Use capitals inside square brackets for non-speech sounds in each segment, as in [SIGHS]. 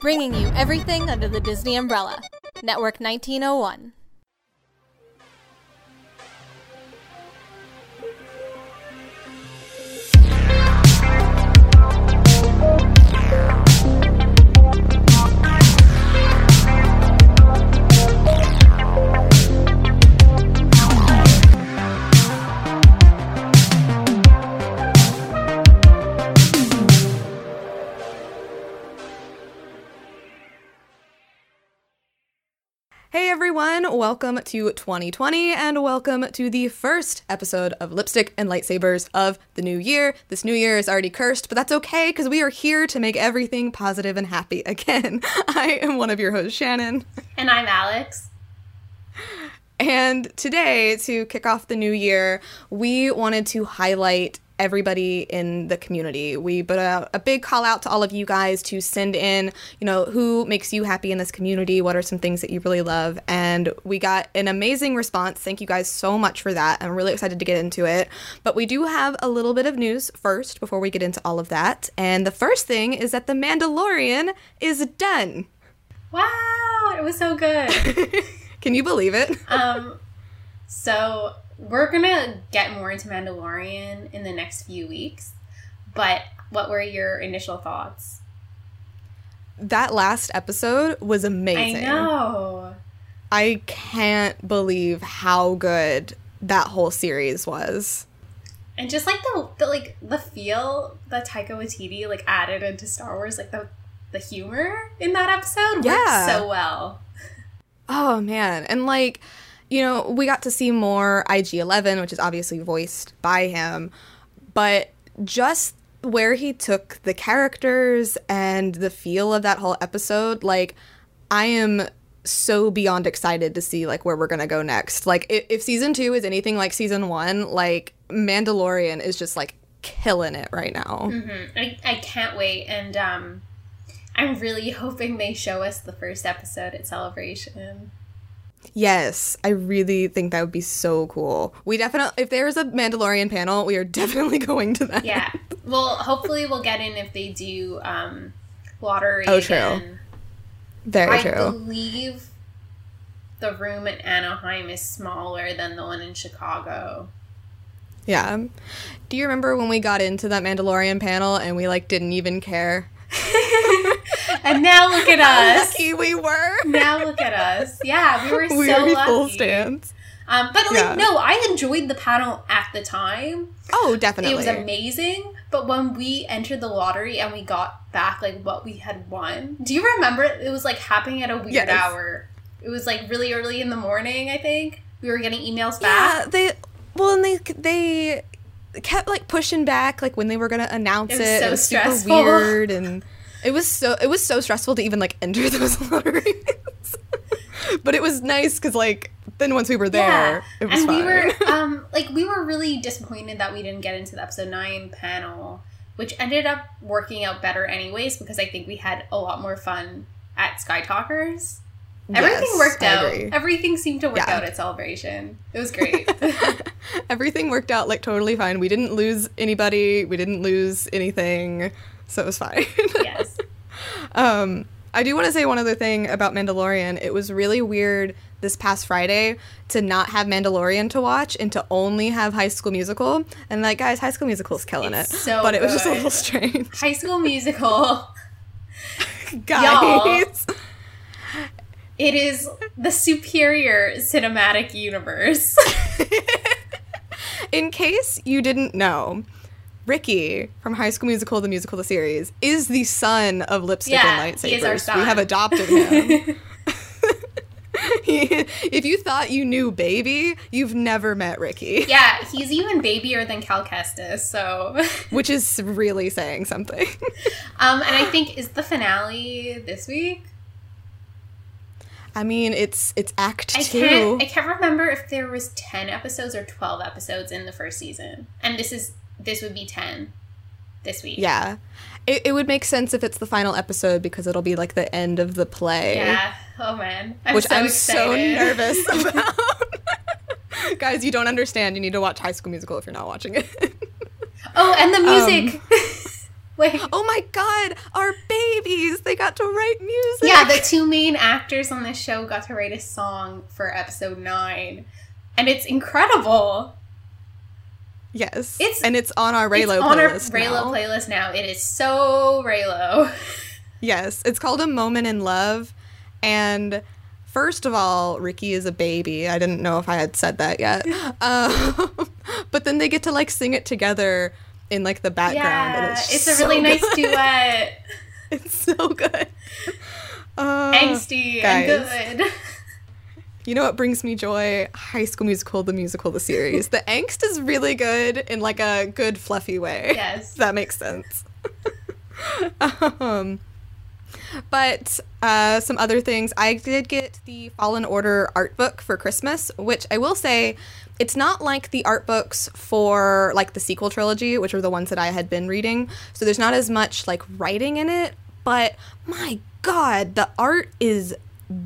bringing you everything under the Disney umbrella. Network 1901. Everyone, welcome to 2020 and welcome to the first episode of Lipstick and Lightsabers of the new year. This new year is already cursed, but that's okay because we are here to make everything positive and happy [LAUGHS] again. I am one of your hosts, Shannon. And I'm Alex. And today, to kick off the new year, we wanted to highlight everybody in the community. We put out a big call out to all of you guys to send in, you know, who makes you happy in this community, what are some things that you really love, and we got an amazing response. Thank you guys so much for that. I'm really excited to get into it. But we do have a little bit of news first before we get into all of that. And the first thing is that The Mandalorian is done. Wow, it was so good. [LAUGHS] Can you believe it? um, so we're gonna get more into Mandalorian in the next few weeks. But what were your initial thoughts? That last episode was amazing. I know. I can't believe how good that whole series was. And just like the, the like the feel that Taika Waititi like added into Star Wars, like the the humor in that episode Yeah. worked so well. Oh man, and like, you know, we got to see more IG11, which is obviously voiced by him, but just where he took the characters and the feel of that whole episode, like I am so beyond excited to see like where we're to go next. Like if, if season 2 is anything like season 1, like Mandalorian is just like killing it right now. hmm I, I can't wait, and um, I'm really [LAUGHS] hoping they show us the first episode at Celebration. Yes, I really think that would be so cool. We definitely, if there's a Mandalorian panel, we are [LAUGHS] definitely going to that. Yeah. well, hopefully we'll get in if they do um, lottery. Oh, true. again. Very I true. believe the room in Anaheim is smaller than the one in Chicago. Yeah. Do you remember when we got into that Mandalorian panel and we like didn't even care? [LAUGHS] And now look at [LAUGHS] us. How lucky we were. Now look at us. Yeah, we were [LAUGHS] we so were lucky. full stands. Um, but like, Yeah. no, I enjoyed the panel at the time. Oh, definitely. It was amazing. But when we entered the lottery and we got back like what we had won, do you remember? it? It was like happening at a weird Yes. hour. It was like really early in the morning. I think we were getting emails back. Yeah, they well, and they they kept like pushing back like when they were gonna announce It it. was so super stressful. [LAUGHS] weird and it was so it was so stressful to even like enter [LAUGHS] those lotteries. but it was nice because like then once we were there, it was and fine. we were um like we were really disappointed that we didn't get into the episode nine panel, which ended up working out better anyways because I think we had a lot more fun at Sky Talkers. Everything Yes, worked out. Everything seemed to work Yeah. out at Celebration. It was great. [LAUGHS] Everything worked out like totally fine. We didn't lose anybody. We didn't lose anything, so it was fine. [LAUGHS] yes. Um, I do want to say one other thing about Mandalorian. It was really weird this past Friday to not have Mandalorian to watch and to only have High School Musical. And like, guys, High School Musical's killing It's it. so but it was just a little strange, High School Musical. [LAUGHS] guys. It is the superior cinematic universe. [LAUGHS] In case you didn't know. Ricky from High School Musical, the musical, the series, is the son of Lipstick Yeah, and he is our Lightsabers. We have adopted him. [LAUGHS] He- if you thought you knew Baby, you've never met Ricky, yeah, he's even babier than Cal Kestis, so [LAUGHS] which is really saying something. um and I think is the finale this week? I mean, it's it's Act I Two. can't I can't remember if there was 10 episodes or 12 episodes in the first season. And this is this would be 10 this week. Yeah, it, it would make sense if it's the final episode because it'll be like the end of the play. Yeah. Oh man. I'm which so I'm excited. so nervous [LAUGHS] about. [LAUGHS] Guys, you don't understand. You need to watch High School Musical if you're not watching it. [LAUGHS] Oh, and the Um, music. Wait. Oh my god, our babies! They got to write music. Yeah, the two main actors on this show got to write a song for episode nine, and it's incredible. Yes, It's- and it's on our Reylo it's on our playlist Reylo now. playlist now. It is so Reylo. [LAUGHS] Yes, it's called A Moment in Love. And first of all, Ricky is a baby. I didn't know if I had said that yet. [LAUGHS] Um, [LAUGHS] but then they get to like sing it together in like the background. yeah, it's, it's, a so really nice duet. It's so good. Uh, Angsty and good. You know what brings me joy? High School Musical, the musical, the series. the [LAUGHS] angst is really good in like a good, fluffy way. Yes. That makes sense. [LAUGHS] um, but uh, some other things. I did get the Fallen Order art book for Christmas, which I will say it's not like the art books for like the sequel trilogy, which are the ones that I had been reading. So there's not as much like writing in it, but my god, the art is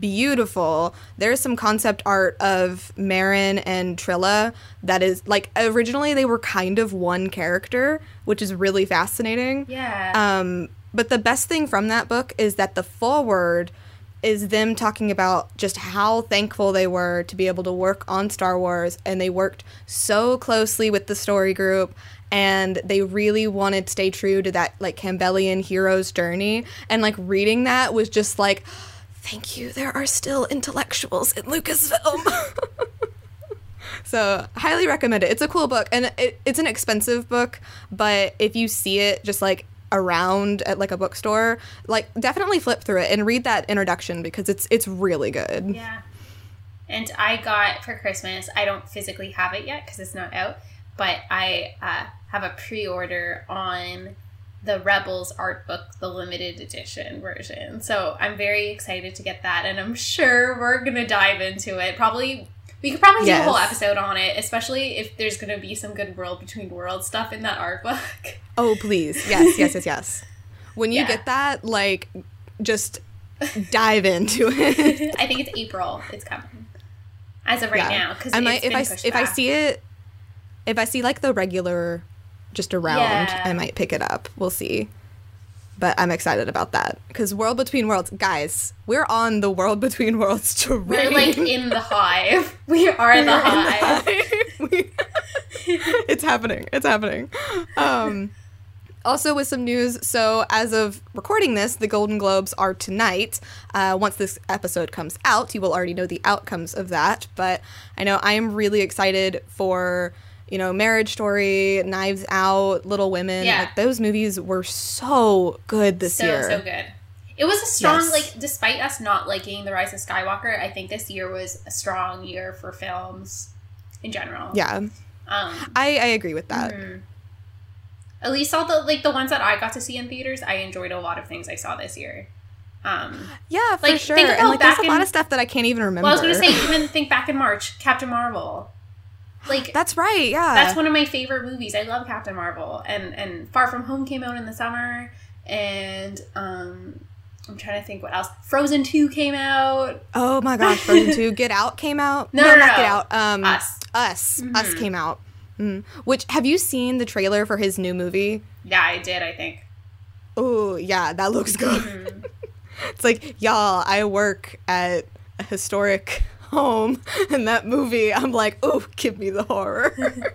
beautiful. There's some concept art of Merrin and Trilla that is like originally they were kind of one character, which is really fascinating. Yeah. Um, but the best thing from that book is that the foreword is them talking about just how thankful they were to be able to work on Star Wars and they worked so closely with the story group and they really wanted to stay true to that like Campbellian hero's journey and like reading that was just like thank you there are still intellectuals in Lucasfilm. [LAUGHS] So highly recommend it. It's a cool book, and it, it's an expensive book. But if you see it just like around at like a bookstore, like definitely flip through it and read that introduction because it's it's really good. Yeah. And I got for Christmas, I don't physically have it yet because it's not out, but I uh, have a pre order on the Rebels art book, the limited edition version. So I'm very excited to get that, and I'm sure we're going to dive into it. Probably. We could probably do a whole episode on it, especially if there's going to be some good world between worlds stuff in that art book. [LAUGHS] Oh please, yes, yes, yes, yes. When you Yeah. get that, like, just dive into [LAUGHS] it. I think it's April. It's coming as of right Yeah. now because if I if I see it, if I see like the regular, just around, Yeah. I might pick it up. We'll see. But I'm excited about that because World Between Worlds, guys, we're on the World Between Worlds [LAUGHS] terrain. We're like in the hive. [LAUGHS] We are in the hive. [LAUGHS] It's happening. It's happening. Um, also, with some news, so as of recording this, the Golden Globes are tonight. Uh, once this episode comes out, you will already know the outcomes of that. But I know I am really excited for, you know, Marriage Story, Knives Out, Little Women. Yeah. Like, those movies were so good this so year. so so good. It was a strong Yes. like despite us not liking the Rise of Skywalker, I think this year was a strong year for films in general. Yeah, Um I, I agree with that. mhm. At least all the like the ones that I got to see in theaters, I enjoyed a lot of things I saw this year. Um Yeah, for Like, sure. think And like, there's a lot of stuff that I can't even remember. well I was gonna say even think back in March, Captain Marvel. Like [GASPS] That's right. Yeah. that's one of my favorite movies. I love Captain Marvel, and and Far From Home came out in the summer, and um, I'm trying to think what else. Frozen Two came out. Oh my gosh, Frozen 2 [LAUGHS] Get Out came out. No, no, not no. Get Out. Um Us. Us. Us Mhm. came out. Mm. Which have you seen the trailer for his new movie? Yeah, I did. I think. Oh, yeah, that looks good. Mhm. [LAUGHS] it's like, y'all, I work at a historic home [LAUGHS] and that movie, I'm like, oh, give me the horror. [LAUGHS]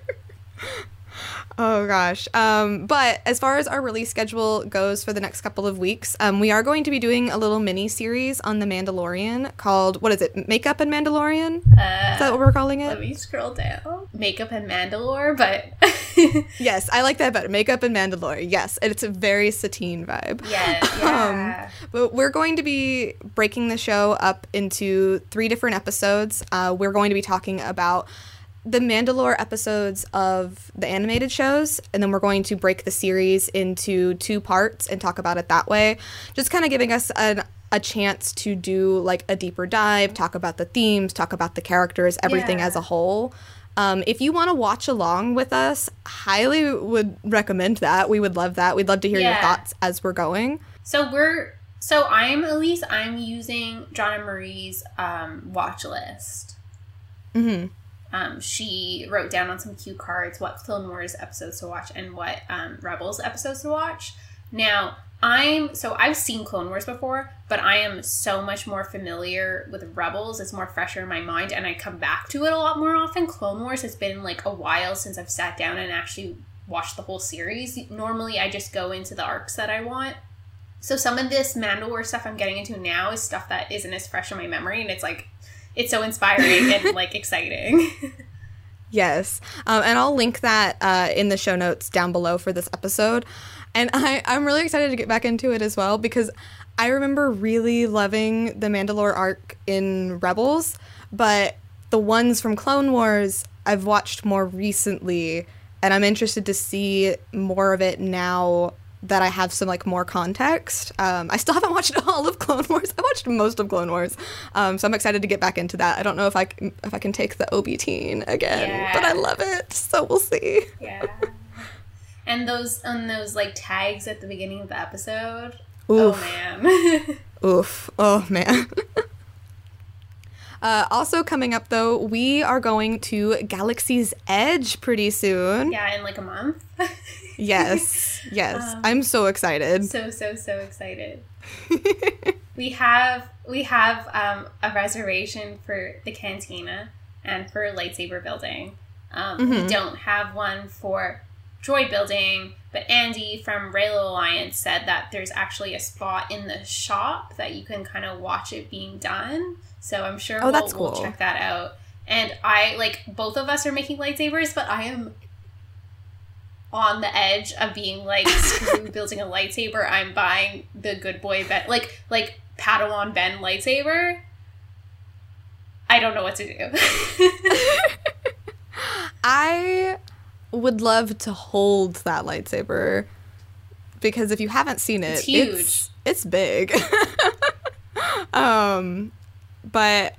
Oh gosh. Um, but as far as our release schedule goes for the next couple of weeks, um, we are going to be doing a little mini series on The Mandalorian called, what is it, Makeup and Mandalorian? Is that Uh, what we're calling it? let it? me scroll down. Makeup and Mandalore, but [LAUGHS] Yes, I like that better. Makeup and Mandalore. Yes, and it's a very Satine vibe. yeah, [LAUGHS] Um. But we're going to be breaking the show up into three different episodes. Uh, we're going to be talking about the Mandalore episodes of the animated shows, and then we're going to break the series into two parts and talk about it that way. Just kind of giving us an, a chance to do like a deeper dive, talk about the themes, talk about the characters, everything Yeah. as a whole. Um, if you want to watch along with us, highly would recommend that. We would love that. We'd love to hear your thoughts as we're going. So we're so I'm Elise. I'm using Jonna Marie's um, watch list. hmm Um, she wrote down on some cue cards what Clone Wars episodes to watch and what um, Rebels episodes to watch. Now, I'm so I've seen Clone Wars before, but I am so much more familiar with Rebels. It's more fresher in my mind, and I come back to it a lot more often. Clone Wars has been like a while since I've sat down and actually watched the whole series. Normally, I just go into the arcs that I want. So some of this Mandalore stuff I'm getting into now is stuff that isn't as fresh in my memory, and it's like it's so inspiring and [LAUGHS] like exciting. Yes. Um, and I'll link that uh, in the show notes down below for this episode. And I, I'm really excited to get back into it as well because I remember really loving the Mandalore arc in Rebels, but the ones from Clone Wars I've watched more recently, and I'm interested to see more of it now that I have some like more context. Um, I still [LAUGHS] haven't watched all of Clone Wars. I watched most of Clone Wars, um, so I'm excited to get back into that. I don't know if I can, if I can take the Obi teen again, Yeah. but I love it. So we'll see. yeah. And those and those like tags at the beginning of the episode. Oh Oof. man. Oof. Oh man. [LAUGHS] [LAUGHS] Uh, also coming up though, we are going to Galaxy's Edge pretty soon. yeah, in like a month. [LAUGHS] Yes, yes. Um, I'm so excited. so so so excited. [LAUGHS] we have we have um, a reservation for the cantina and for lightsaber building. Um, We Mhm. don't have one for droid building, but Andy from Reylo Alliance said that there's actually a spot in the shop that you can kind of watch it being done. So I'm sure Oh, we'll, that's we'll cool. check that out. And I like both of us are making lightsabers, but I am on the edge of being like [LAUGHS] screw building a lightsaber. I'm buying the good boy Ben like like Padawan Ben lightsaber. I don't know what to do. [LAUGHS] I would love to hold that lightsaber because if you haven't seen it, It's huge. It's, it's big. [LAUGHS] um, but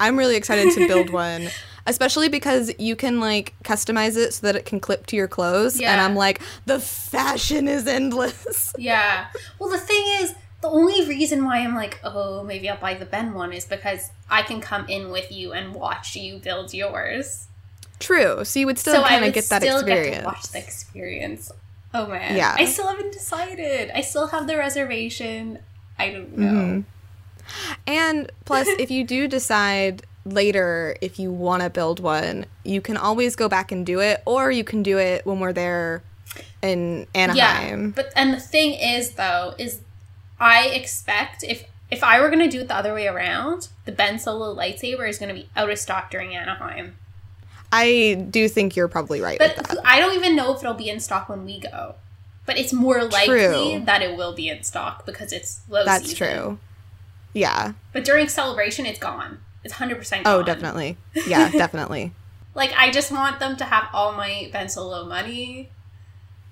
I'm really excited to build [LAUGHS] one, especially because you can like customize it so that it can clip to your clothes. Yeah. And I'm like, the fashion is endless. [LAUGHS] yeah. Well, the thing is, the only reason why I'm like, oh, maybe I'll buy the Ben one is because I can come in with you and watch you build yours. True. So you would still so kind of get that still experience. get to watch the experience. Oh man. Yeah. I still haven't decided. I still have the reservation. I don't know. Mhm. And plus, [LAUGHS] if you do decide later if you want to build one, you can always go back and do it, or you can do it when we're there in Anaheim. Yeah, but and the thing is though is I expect if if I were gonna do it the other way around, the Ben Solo lightsaber is gonna be out of stock during Anaheim. I do think you're probably right But. I don't even know if it'll be in stock when we go. But it's more likely True. that it will be in stock because it's low That's season. true. Yeah. But during celebration, it's gone. It's hundred percent gone. Oh, definitely. Yeah, [LAUGHS] definitely. Like I just want them to have all my Ben Solo money.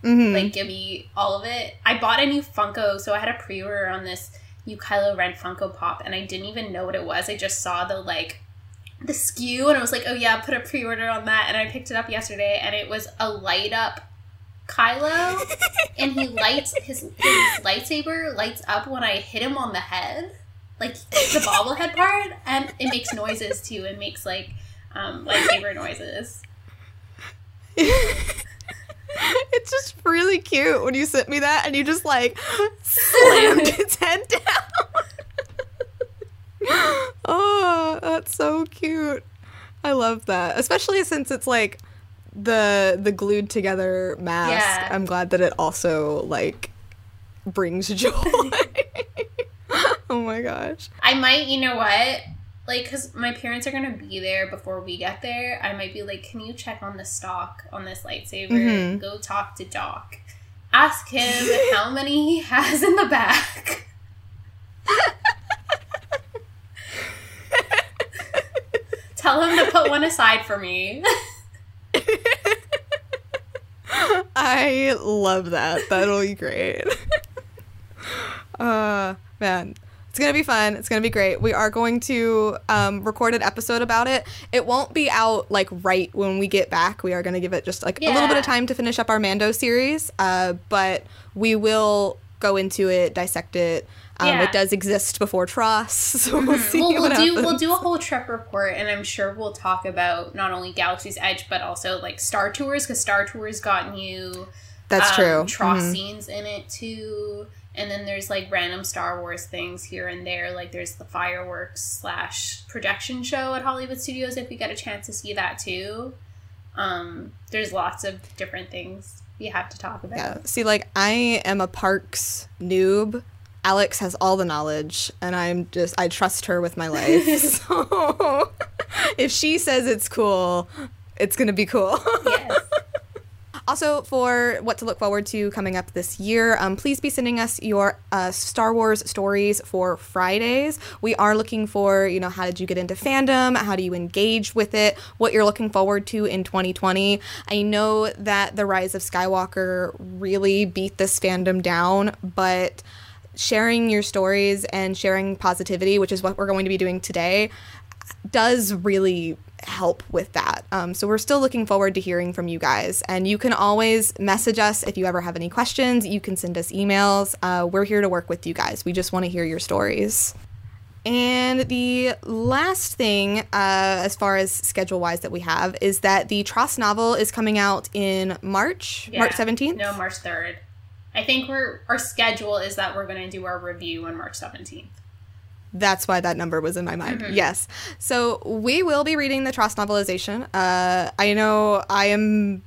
hmm like give me all of it. I bought a new Funko, so I had a pre-order on this new Kylo Ren Funko Pop, and I didn't even know what it was. I just saw the like the SKU, and I was like, oh yeah, put a pre-order on that, and I picked it up yesterday, and it was a light up Kylo, [LAUGHS] and he lights his his lightsaber lights up when I hit him on the head, like the bobblehead part, and it makes noises too. It makes like um, lightsaber noises. [LAUGHS] it's just really cute when you sent me that and you just like slammed [LAUGHS] its head down. [LAUGHS] oh, that's so cute. I love that, especially since it's like the the glued together mask. Yeah. I'm glad that it also like brings joy. [LAUGHS] oh my gosh. I might, you know what? Like, because my parents are going to be there before we get there. I might be like, can you check on the stock on this lightsaber? Mhm. Go talk to Doc. Ask him [LAUGHS] how many he has in the back. [LAUGHS] Tell him to put one aside for me. I love that. That'll be great. uh man. It's gonna be fun. It's gonna be great. We are going to um, record an episode about it. It won't be out like right when we get back. We are gonna give it just like a little bit of time to finish up our Mando series. Uh, but we will go into it, dissect it. Um, Yeah. It does exist before TROS, [LAUGHS] so we'll see we'll, do we'll do a whole trip report, and I'm sure we'll talk about not only Galaxy's Edge but also like Star Tours because Star Tours got new That's true. TROS Mhm. scenes in it too. And then there's like random Star Wars things here and there. Like there's the fireworks slash projection show at Hollywood Studios if we get a chance to see that too. Um, there's lots of different things we have to talk about. Yeah. See, like I am a parks noob. Alex has all the knowledge, and I'm just I trust her with my life. [LAUGHS] [LAUGHS] so if she says it's cool, it's gonna be cool. Yes. Also, for what to look forward to coming up this year, um, please be sending us your uh, Star Wars stories for Fridays. We are looking for, you know, how did you get into fandom? How do you engage with it? What you're looking forward to in 2020. I know that The Rise of Skywalker really beat this fandom down, but sharing your stories and sharing positivity, which is what we're going to be doing today, does really help with that. Um, so we're still looking forward to hearing from you guys. And you can always message us if you ever have any questions. You can send us emails. Uh, we're here to work with you guys. We just want to hear your stories. And the last thing, uh, as far as schedule wise, that we have is that the TROS novel is coming out in March, March 17th. No, March 3rd. I think we're our schedule is that we're going to do our review on March 17th. That's why that number was in my mind. Yes. So we will be reading the TROS novelization. Uh, I know I am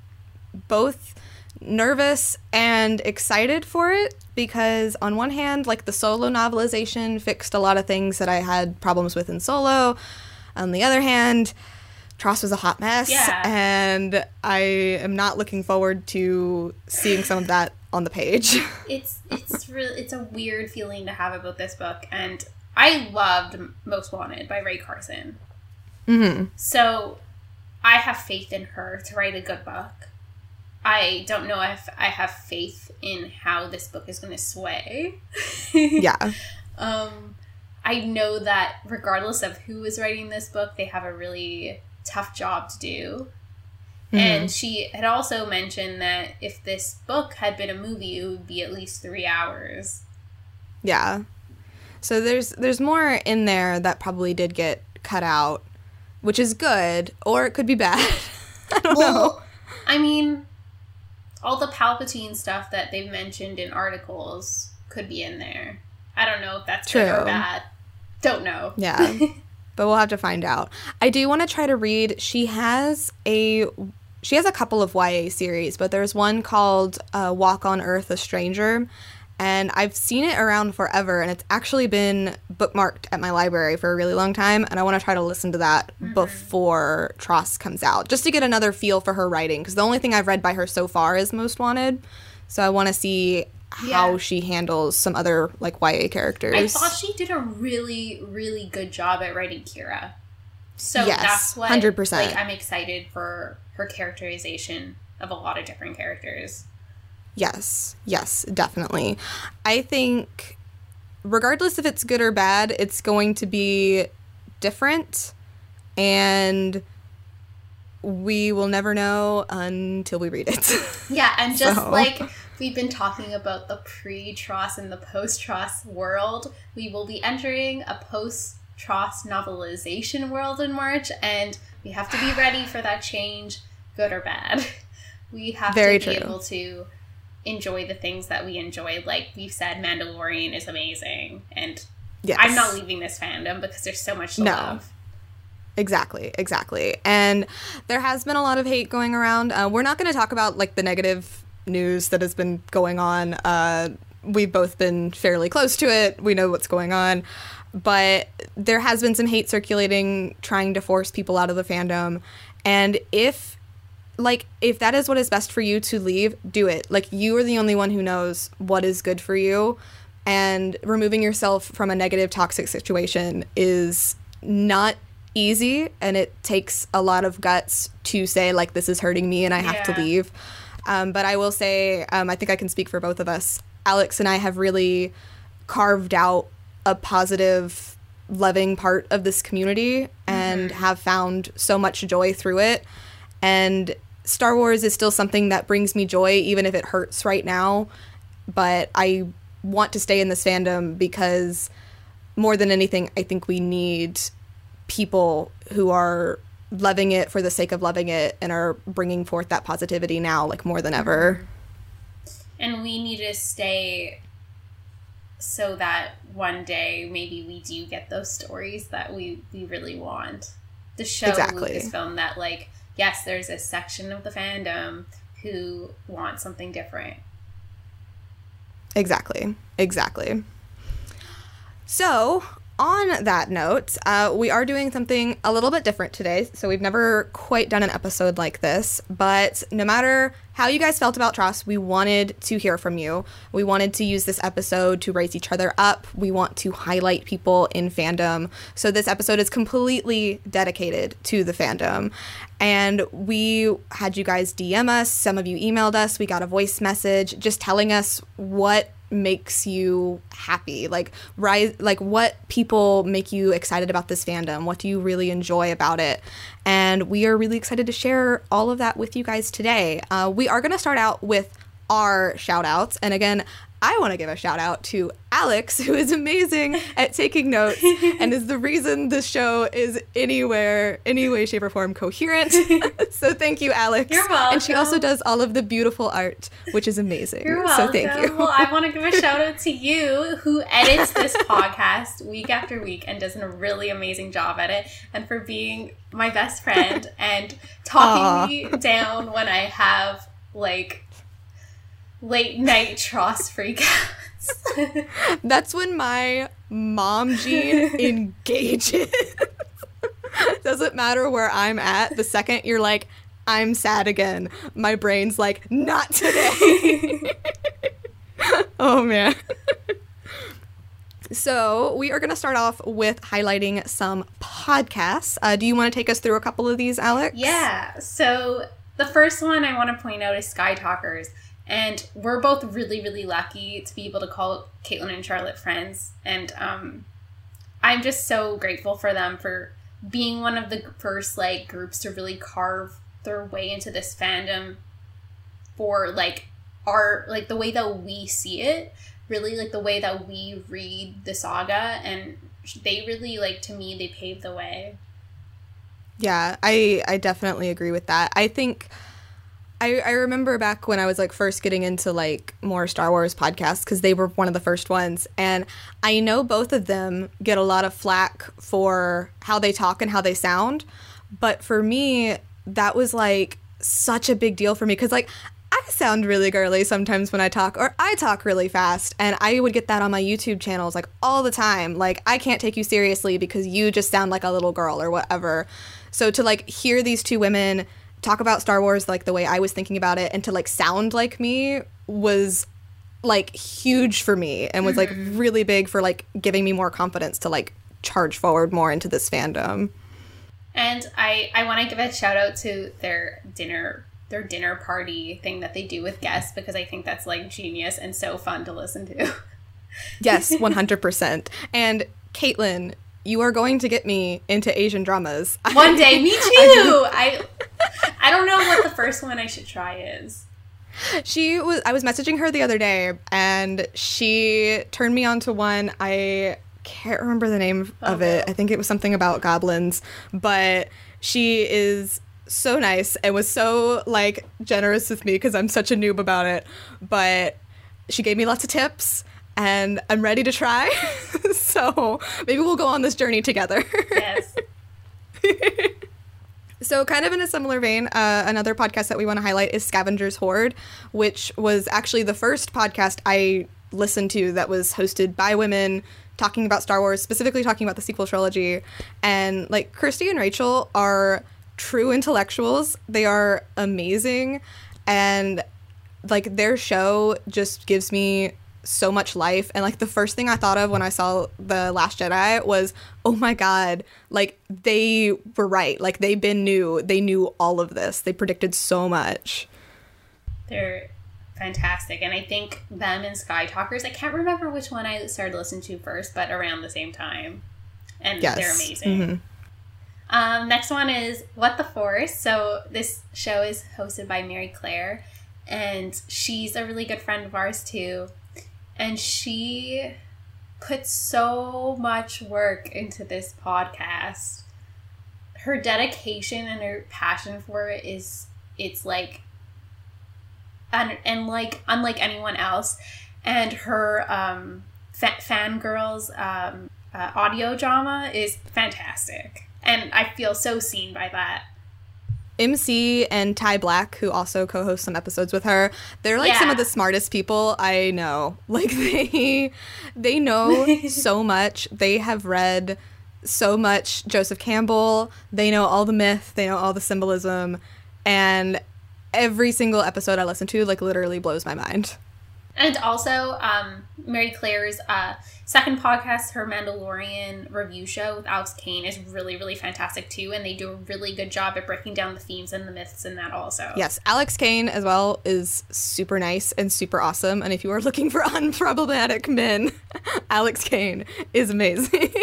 both nervous and excited for it because, on one hand, like the solo novelization fixed a lot of things that I had problems with in solo. On the other hand, TROS was a hot mess, Yeah. and I am not looking forward to seeing some of that on the page. It's it's really it's a weird feeling to have about this book and I loved Most Wanted by Rae Carson. hmm So I have faith in her to write a good book. I don't know if I have faith in how this book is going to sway. [LAUGHS] Yeah. Um, I know that regardless of who is writing this book, they have a really tough job to do. Mhm. And she had also mentioned that if this book had been a movie, it would be at least three hours. Yeah. So there's there's more in there that probably did get cut out, which is good, or it could be bad. [LAUGHS] I don't know. I mean, all the Palpatine stuff that they've mentioned in articles could be in there. I don't know if that's good or True. bad. Don't know. Yeah. [LAUGHS] but we'll have to find out. I do want to try to read. She has a she has a couple of YA series, but there's one called uh, Walk on Earth: A Stranger, and I've seen it around forever, and it's actually been bookmarked at my library for a really long time, and I want to try to listen to that mm-hmm. before TROS comes out, just to get another feel for her writing, because the only thing I've read by her so far is Most Wanted, so I want to see how Yeah. she handles some other like YA characters. I thought she did a really, really good job at writing Qi'ra. So Yes, that's what 100%. like I'm excited for her characterization of a lot of different characters. Yes, yes, definitely. I think, regardless if it's good or bad, it's going to be different, and we will never know until we read it. [LAUGHS] Yeah, and just So- like we've been talking about the pre TROS and the post TROS world, we will be entering a post TROS novelization world in March, and we have to be ready for that change, good or bad. [LAUGHS] We have Very to be true. able to enjoy the things that we enjoy. Like we've said, Mandalorian is amazing, and yes. I'm not leaving this fandom because there's so much to No. love. Exactly, exactly. And there has been a lot of hate going around. Uh, we're not going to talk about like the negative news that has been going on. Uh, we've both been fairly close to it. We know what's going on. But there has been some hate circulating trying to force people out of the fandom. And if like if that is what is best for you to leave, do it. Like you are the only one who knows what is good for you. And removing yourself from a negative toxic situation is not easy and it takes a lot of guts to say like this is hurting me and I have Yeah. to leave. Um, but I will say, um, I think I can speak for both of us. Alex and I have really carved out a positive, loving part of this community and have found so much joy through it. And Star Wars is still something that brings me joy, even if it hurts right now. But I want to stay in this fandom because more than anything, I think we need people who are loving it for the sake of loving it and are bringing forth that positivity now, like more than ever. and we need to stay so that one day maybe we do get those stories that we we really want The show Exactly. Lucasfilm that like yes, there's a section of the fandom who want something different. Exactly. Exactly. So, on that note, uh, we are doing something a little bit different today. So, we've never quite done an episode like this, but no matter how you guys felt about TROS. we wanted to hear from you. We wanted to use this episode to raise each other up. We want to highlight people in fandom. So, this episode is completely dedicated to the fandom. And we had you guys DM us. Some of you emailed us. We got a voice message just telling us what makes you happy? Like rise like what people make you excited about this fandom? What do you really enjoy about it? And we are really excited to share all of that with you guys today. Uh, we are going to start out with our shout outs and again i want to give a shout out to alex [LAUGHS] who is amazing at taking notes and is the reason this show is anywhere any way shape or form coherent [LAUGHS] so thank you alex You're welcome. and she also does all of the beautiful art which is amazing You're welcome. so thank you well, I want to give a [LAUGHS] shout out to you who edits this podcast week after week and does a really amazing job at it, and for being my best friend and talking Aw. me down when I have like late night TROS freakouts. [LAUGHS] That's when my mom gene [LAUGHS] engages. Doesn't matter where I'm at. The second you're like, I'm sad again, my brain's like, not today. [LAUGHS] oh man. So, we are going to start off with highlighting some podcasts. Uh, do you want to take us through a couple of these, Alex? Yeah. So the first one I want to point out is Sky Talkers. And we're both really, really lucky to be able to call Caitlin and Charlotte friends. And um, I'm just so grateful for them for being one of the first like groups to really carve their way into this fandom for like our like the way that we see it really like the way that we read the saga and they really like to me they paved the way Yeah, I I definitely agree with that. I think I I remember back when I was like first getting into like more Star Wars podcasts because they were one of the first ones, and I know both of them get a lot of flack for how they talk and how they sound, but for me that was like such a big deal for me because like. I sound really girly sometimes when I talk, or I talk really fast, and I would get that on my YouTube channels like all the time. Like, I can't take you seriously because you just sound like a little girl or whatever. So to like hear these two women talk about Star Wars like the way I was thinking about it and to like sound like me was like huge for me and was like mm-hmm. really big for like giving me more confidence to like charge forward more into this fandom. And I I want to give a shout out to their dinner their dinner party thing that they do with guests because I think that's like genius and so fun to listen to. [LAUGHS] Yes, 100%. and Caitlin, you are going to get me into Asian dramas. [LAUGHS] One day, me [LAUGHS] too. I I don't know what the first one I should try is. She was I was messaging her the other day and she turned me on to one I can't remember the name oh, of Oh, it. no. I think it was something about goblins, but she is so nice and was so like generous with me because I'm such a noob about it. But she gave me lots of tips and I'm ready to try. [LAUGHS] so maybe we'll go on this journey together. Yes. [LAUGHS] So, kind of in a similar vein, uh, another podcast that we want to highlight is Scavengers Hoard, which was actually the first podcast I listened to that was hosted by women talking about Star Wars, specifically talking about the sequel trilogy. And like Kirsty and Rachel are true intellectuals, they are amazing. And like their show just gives me so much life and like the first thing i thought of when i saw the last jedi was oh my god like they were right like they been knew they knew all of this they predicted so much They're fantastic. And I think them and Sky Talkers, I can't remember which one I started listening to first, but around the same time. And yes they're amazing. Mhm. Um, next one is What the Force. So this show is hosted by Mary Claire, and she's a really good friend of ours too. And she puts so much work into this podcast. Her dedication and her passion for it is it's like and, and like unlike anyone else. And her um, fa- fangirls um, uh, audio drama is fantastic, and I feel so seen by that. MC and Ty Black, who also co-hosts some episodes with her, they're like some of the smartest people I know. [LAUGHS] Like they they know [LAUGHS] so much. They have read so much Joseph Campbell. They know all the myth, they know all the symbolism, and every single episode I listen to like literally blows my mind. And also, um, Mary Claire's uh, second podcast, her Mandalorian review show with Alex Kane, is really, really fantastic too. And they do a really good job at breaking down the themes and the myths in that also. Yes, Alex Kane as well is super nice and super awesome. And if you are looking for [LAUGHS] unproblematic men, [LAUGHS] Alex Kane is amazing.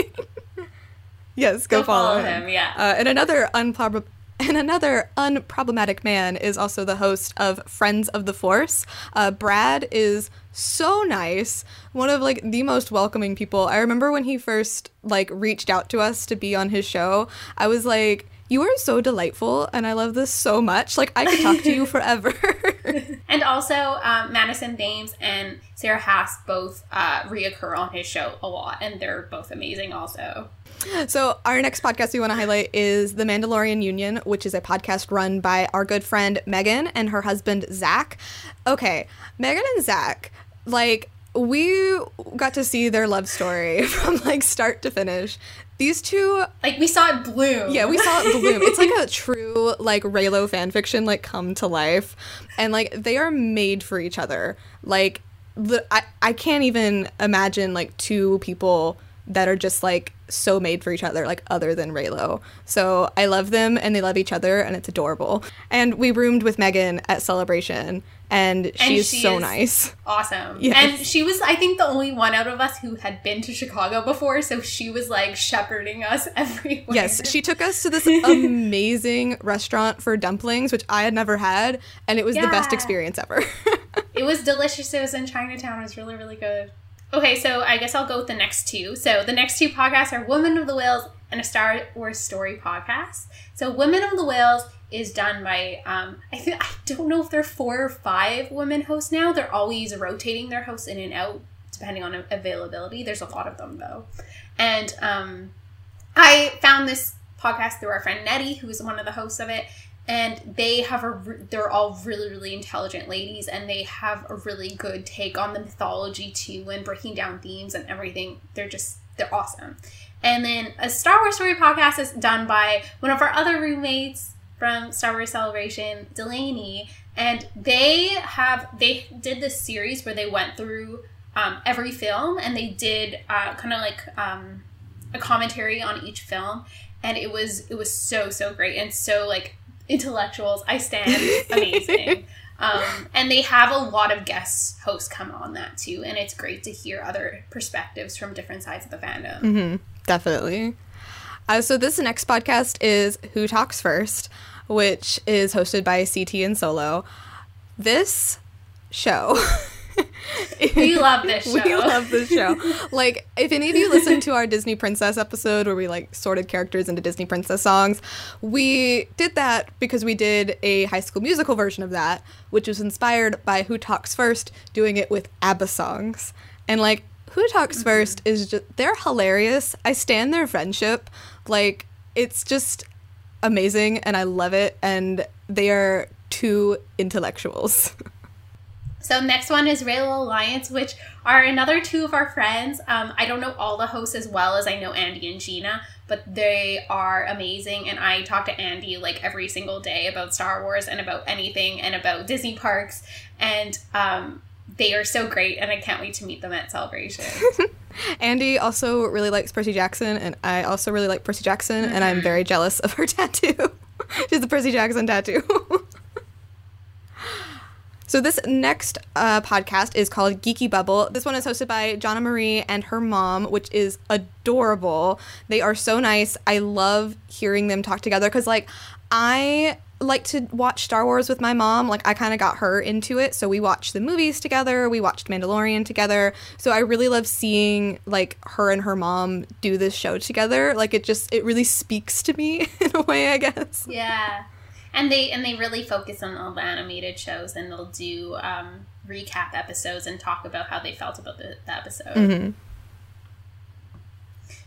[LAUGHS] yes, go, Go follow, follow him. him, yeah. Uh, and another unprob- and another unproblematic man is also the host of Friends of the Force. Uh, Brad is so nice, one of like the most welcoming people. I remember when he first like reached out to us to be on his show. I was like, "You are so delightful, and I love this so much. Like I could talk to you [LAUGHS] forever." [LAUGHS] And also, um, Madison Thames and Sarah Haas both uh, reoccur on his show a lot, and they're both amazing also. So, our next podcast we want to highlight is The Mandalorian Union, which is a podcast run by our good friend Megan and her husband Zach. Okay, Megan and Zach, like, we got to see their love story [LAUGHS] from like start to finish. These two, Like, we saw it bloom. yeah, we saw it [LAUGHS] bloom. It's like a true like Reylo fanfiction like come to life, and like they are made for each other. Like, the, I I can't even imagine like two people that are just like so made for each other, like other than Reylo. So I love them and they love each other and it's adorable. And we roomed with Megan at Celebration and she's she so is- nice. Awesome. Yes. And she was, I think, the only one out of us who had been to Chicago before, so she was like shepherding us [LAUGHS] everywhere. Yes, she took us to this amazing [LAUGHS] restaurant for dumplings, which I had never had, and it was the best experience ever. [LAUGHS] It was delicious. It was in Chinatown. It was really, really good. Okay, so I guess I'll go with the next two. So the next two podcasts are Women of the Whills and a Star Wars Story podcast. So Women of the Whills is done by um, I think I don't know if they're four or five women hosts now. They're always rotating their hosts in and out depending on availability. There's a lot of them though, and um, I found this podcast through our friend Nettie, who is one of the hosts of it, and they have a re- they're all really really intelligent ladies, and they have a really good take on the mythology too, and breaking down themes and everything. They're just they're awesome. And then a Star Wars story podcast is done by one of our other roommates from Star Wars Celebration, Delaney, and they have they did this series where they went through um, every film and they did uh, kind of like um, a commentary on each film and it was it was so so great and so like intellectuals i stand [LAUGHS] amazing um, and they have a lot of guest hosts come on that too and it's great to hear other perspectives from different sides of the fandom hmm definitely. Uh, so this next podcast is Who Talks First, which is hosted by CT and Solo. This show. [LAUGHS] we [LAUGHS] love this show We love this [LAUGHS] show. like, if any of you listened to our Disney Princess episode where we like sorted characters into Disney Princess songs, we did that because we did a high school musical version of that, which was inspired by Who Talks First doing it with ABBA songs. And like, Who Talks First is just, they're hilarious. I stand their friendship. Like, it's just amazing and I love it. And they are two intellectuals. [LAUGHS] So next one is Rail Alliance, which are another two of our friends. Um, I don't know all the hosts as well as I know Andy and Gina, but they are amazing. And I talk to Andy like every single day about Star Wars and about anything and about Disney parks. And um, they are so great, and I can't wait to meet them at Celebration. [LAUGHS] Andy also really likes Percy Jackson, and I also really like Percy Jackson, and I'm very jealous of her [LAUGHS] tattoo. She has the Percy Jackson tattoo. [LAUGHS] so this next uh, podcast is called Geeky Bubble. This one is hosted by Jonna Marie and her mom, which is adorable. They are so nice. I love hearing them talk together because, like, I like to watch Star Wars with my mom. Like I kind of got her into it, so we watched the movies together. We watched Mandalorian together. So I really love seeing like her and her mom do this show together. Like it just it really speaks to me [LAUGHS] in a way, I guess. yeah. And they and they really focus on all the animated shows, and they'll do um, recap episodes and talk about how they felt about the, the episode. Mhm.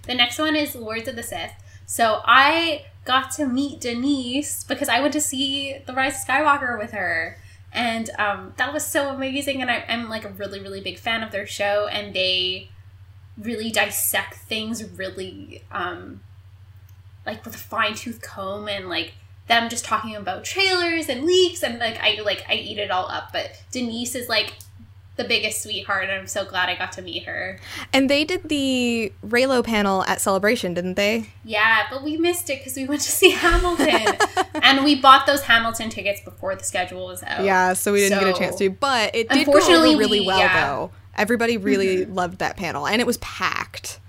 The next one is Lords of the Sith. So I got to meet Denise because I went to see The Rise of Skywalker with her. And um, that was so amazing. And I, I'm like a really, really big fan of their show. And they really dissect things really um, like with a fine tooth comb and like them just talking about trailers and leaks and like I like I eat it all up. But Denise is like the biggest sweetheart and I'm so glad I got to meet her. And they did the Reylo panel at Celebration, didn't they? Yeah, but we missed it because we went to see [LAUGHS] Hamilton, [LAUGHS] and we bought those Hamilton tickets before the schedule was out. Yeah, so we didn't get a chance to. But it did go Unfortunately, over really we- well, yeah. Mm-hmm. though. Everybody really loved that panel, and it was packed.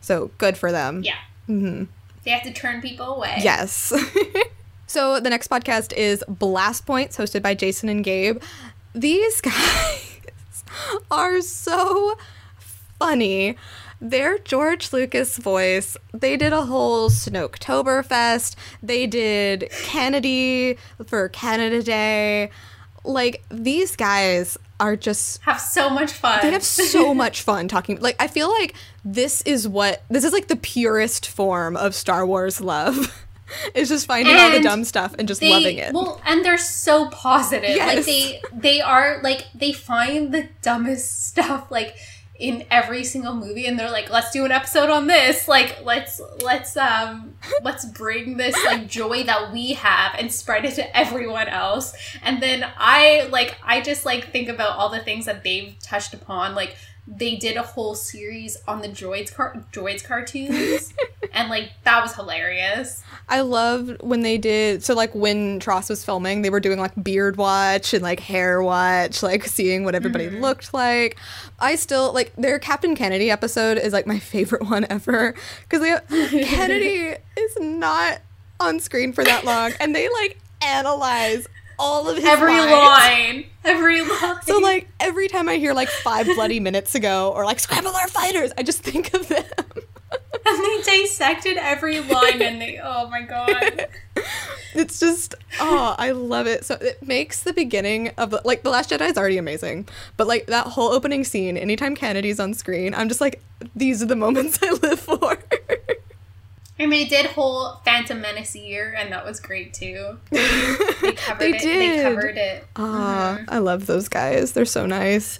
So good for them. Yeah. Mm-hmm. They have to turn people away. Yes. [LAUGHS] so the next podcast is Blast Points, hosted by Jason and Gabe. These [LAUGHS] guys are so funny. Their George Lucas voice, they did a whole Snoketoberfest. They did Canady for Canada Day. Like, these guys are just Have so much fun. they have so [LAUGHS] much fun talking like i feel like this is what this is like the purest form of star wars love [LAUGHS] [LAUGHS] is just finding all the dumb stuff and just they, loving it Well, and they're so positive. Yes. Like they they are like they find the dumbest [LAUGHS] stuff like in every single movie and they're like, let's do an episode on this. Like let's let's um [LAUGHS] let's bring this like joy that we have and spread it to everyone else. And then I like I just like think about all the things that they've touched upon. Like they did a whole series on the droids car- droids cartoons [LAUGHS] and like that was hilarious. i loved when they did so like when TROS was filming they were doing like beard watch and like hair watch like seeing what everybody Mm-hmm. looked like i still like their captain Canady episode is like my [LAUGHS] favorite one ever because Canady [LAUGHS] is not on screen for that long and they like analyze all of his every lines. line, every [LAUGHS] line. So like every time I hear like five bloody minutes ago or like scramble our fighters, I just think of them. [LAUGHS] and they dissected every line, and they, oh my god, [LAUGHS] It's just oh, I love it. So it makes the beginning of like the Last Jedi is already amazing, but like that whole opening scene, anytime Canady's on screen, I'm just like these are the moments I live for. And they did whole Phantom Menace year, and that was great too. [LAUGHS] They covered They it. did. They covered it. Ah, I love those guys. They're so nice.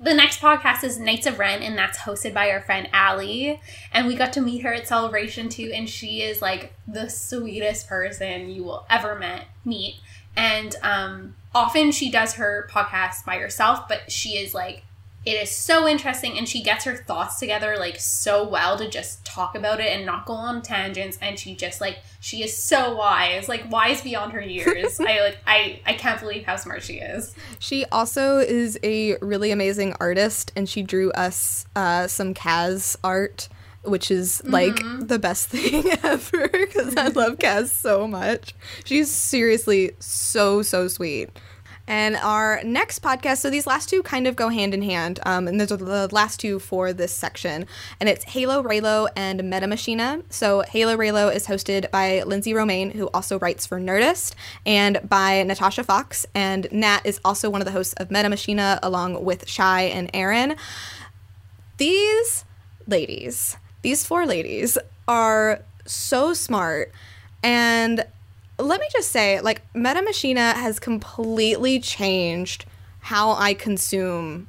The next podcast is Knights of Ren, and that's hosted by our friend Allie. And we got to meet her at Celebration too, and she is like the sweetest person you will ever met meet. And um, often she does her podcast by herself, but she is like, it is so interesting, and she gets her thoughts together like so well to just talk about it and not go on tangents. And she just like she is so wise, like wise beyond her years. [LAUGHS] I like I I can't believe how smart she is. She also is a really amazing artist, and she drew us uh, some Kaz art, which is like the best [LAUGHS] thing ever because I love Kaz so much. She's seriously so, so sweet. And our next podcast, so these last two kind of go hand in hand, um, and those are the last two for this section. And it's Halo Reylo and Meta Machina. So Halo Reylo is hosted by Lindsey Romain, who also writes for Nerdist, and by Natasha Fox. And Nat is also one of the hosts of Meta Machina, along with Shy and Aaron. These ladies, these four ladies, are so smart. And let me just say, like, Meta Machina has completely changed how I consume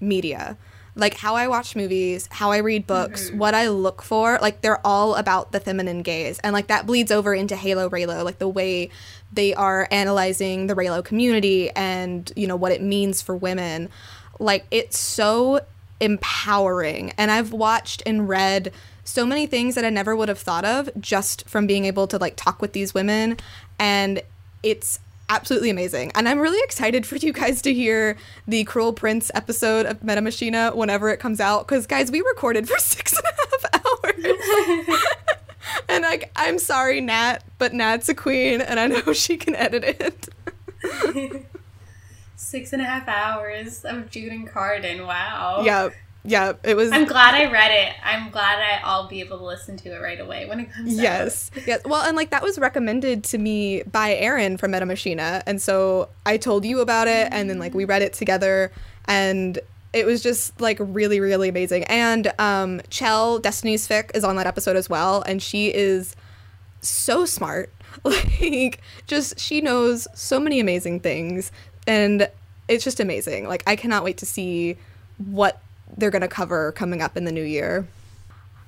media. Like, how I watch movies, how I read books, mm-hmm. what I look for. Like, they're all about the feminine gaze. And, like, that bleeds over into Halo Reylo, like, the way they are analyzing the Reylo community and, you know, what it means for women. Like, it's so empowering. And I've watched and read so many things that I never would have thought of just from being able to like talk with these women and it's absolutely amazing. And I'm really excited for you guys to hear the Cruel Prince episode of Meta Machina whenever it comes out cuz guys, we recorded for [LAUGHS] six and a half hours. [LAUGHS] and like I'm sorry Nat, but Nat's a queen and I know she can edit it. [LAUGHS] Six and a half hours of Jude and Cardan. Wow. yeah. Yeah, it was. I'm glad I read it. I'm glad I, I'll be able to listen to it right away when it comes out. Yes. Yes. Well, and like that was recommended to me by Aaron from Meta Machina. And so I told you about it and then like we read it together and it was just like really, really amazing. And um Chell, Destiny's Fic, is on that episode as well. And she is so smart. [LAUGHS] Like just she knows so many amazing things. And it's just amazing. Like I cannot wait to see what they're gonna cover coming up in the new year.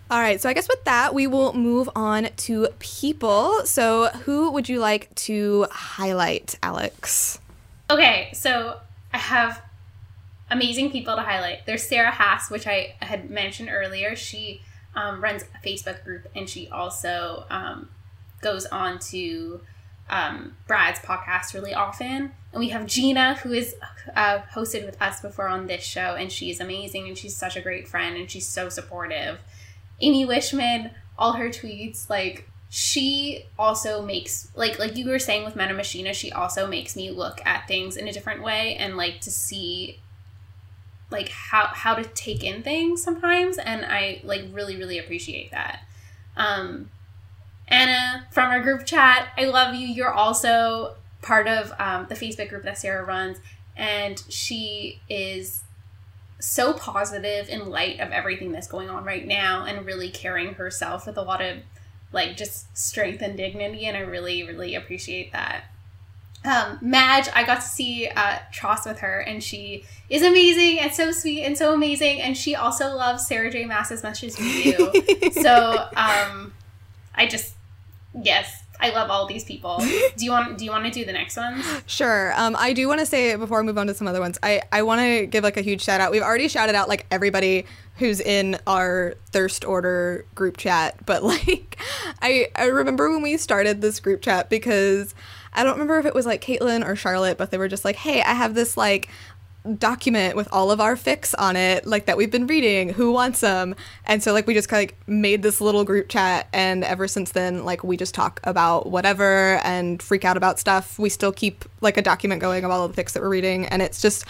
All right, so I guess with that, we will move on to people. So, who would you like to highlight, Alex? Okay, so I have amazing people to highlight. There's Sarah Haas, which I had mentioned earlier. She um, runs a Facebook group and she also um, goes on to um, Brad's podcast really often. And we have Gina, who is uh, hosted with us before on this show, and she's amazing and she's such a great friend and she's so supportive. Amy Wishman, all her tweets, like she also makes like like you were saying with Meta Machina, she also makes me look at things in a different way and like to see like how how to take in things sometimes and I like really really appreciate that. Um Anna from our group chat, I love you. You're also part of um, the Facebook group that Sarah runs, and she is so positive in light of everything that's going on right now and really carrying herself with a lot of like just strength and dignity and i really really appreciate that um, Madge, I got to see uh, TROS with her, and she is amazing and so sweet and so amazing. And she also loves Sarah J. Maas as much as we do. [LAUGHS] so um, I just, yes, I love all these people. [LAUGHS] Do you want? Do you want to do the next ones? Sure. Um, I do want to say before I move on to some other ones, I I want to give like a huge shout out. We've already shouted out like everybody who's in our thirst order group chat, but [LAUGHS] like I I remember when we started this group chat because I don't remember if it was like Caitlin or Charlotte, but they were just like, hey, I have this like document with all of our fics on it like that we've been reading who wants them and so like we just kind of like made this little group chat and ever since then like we just talk about whatever and freak out about stuff. We still keep like a document going of all of the fics that we're reading and it's just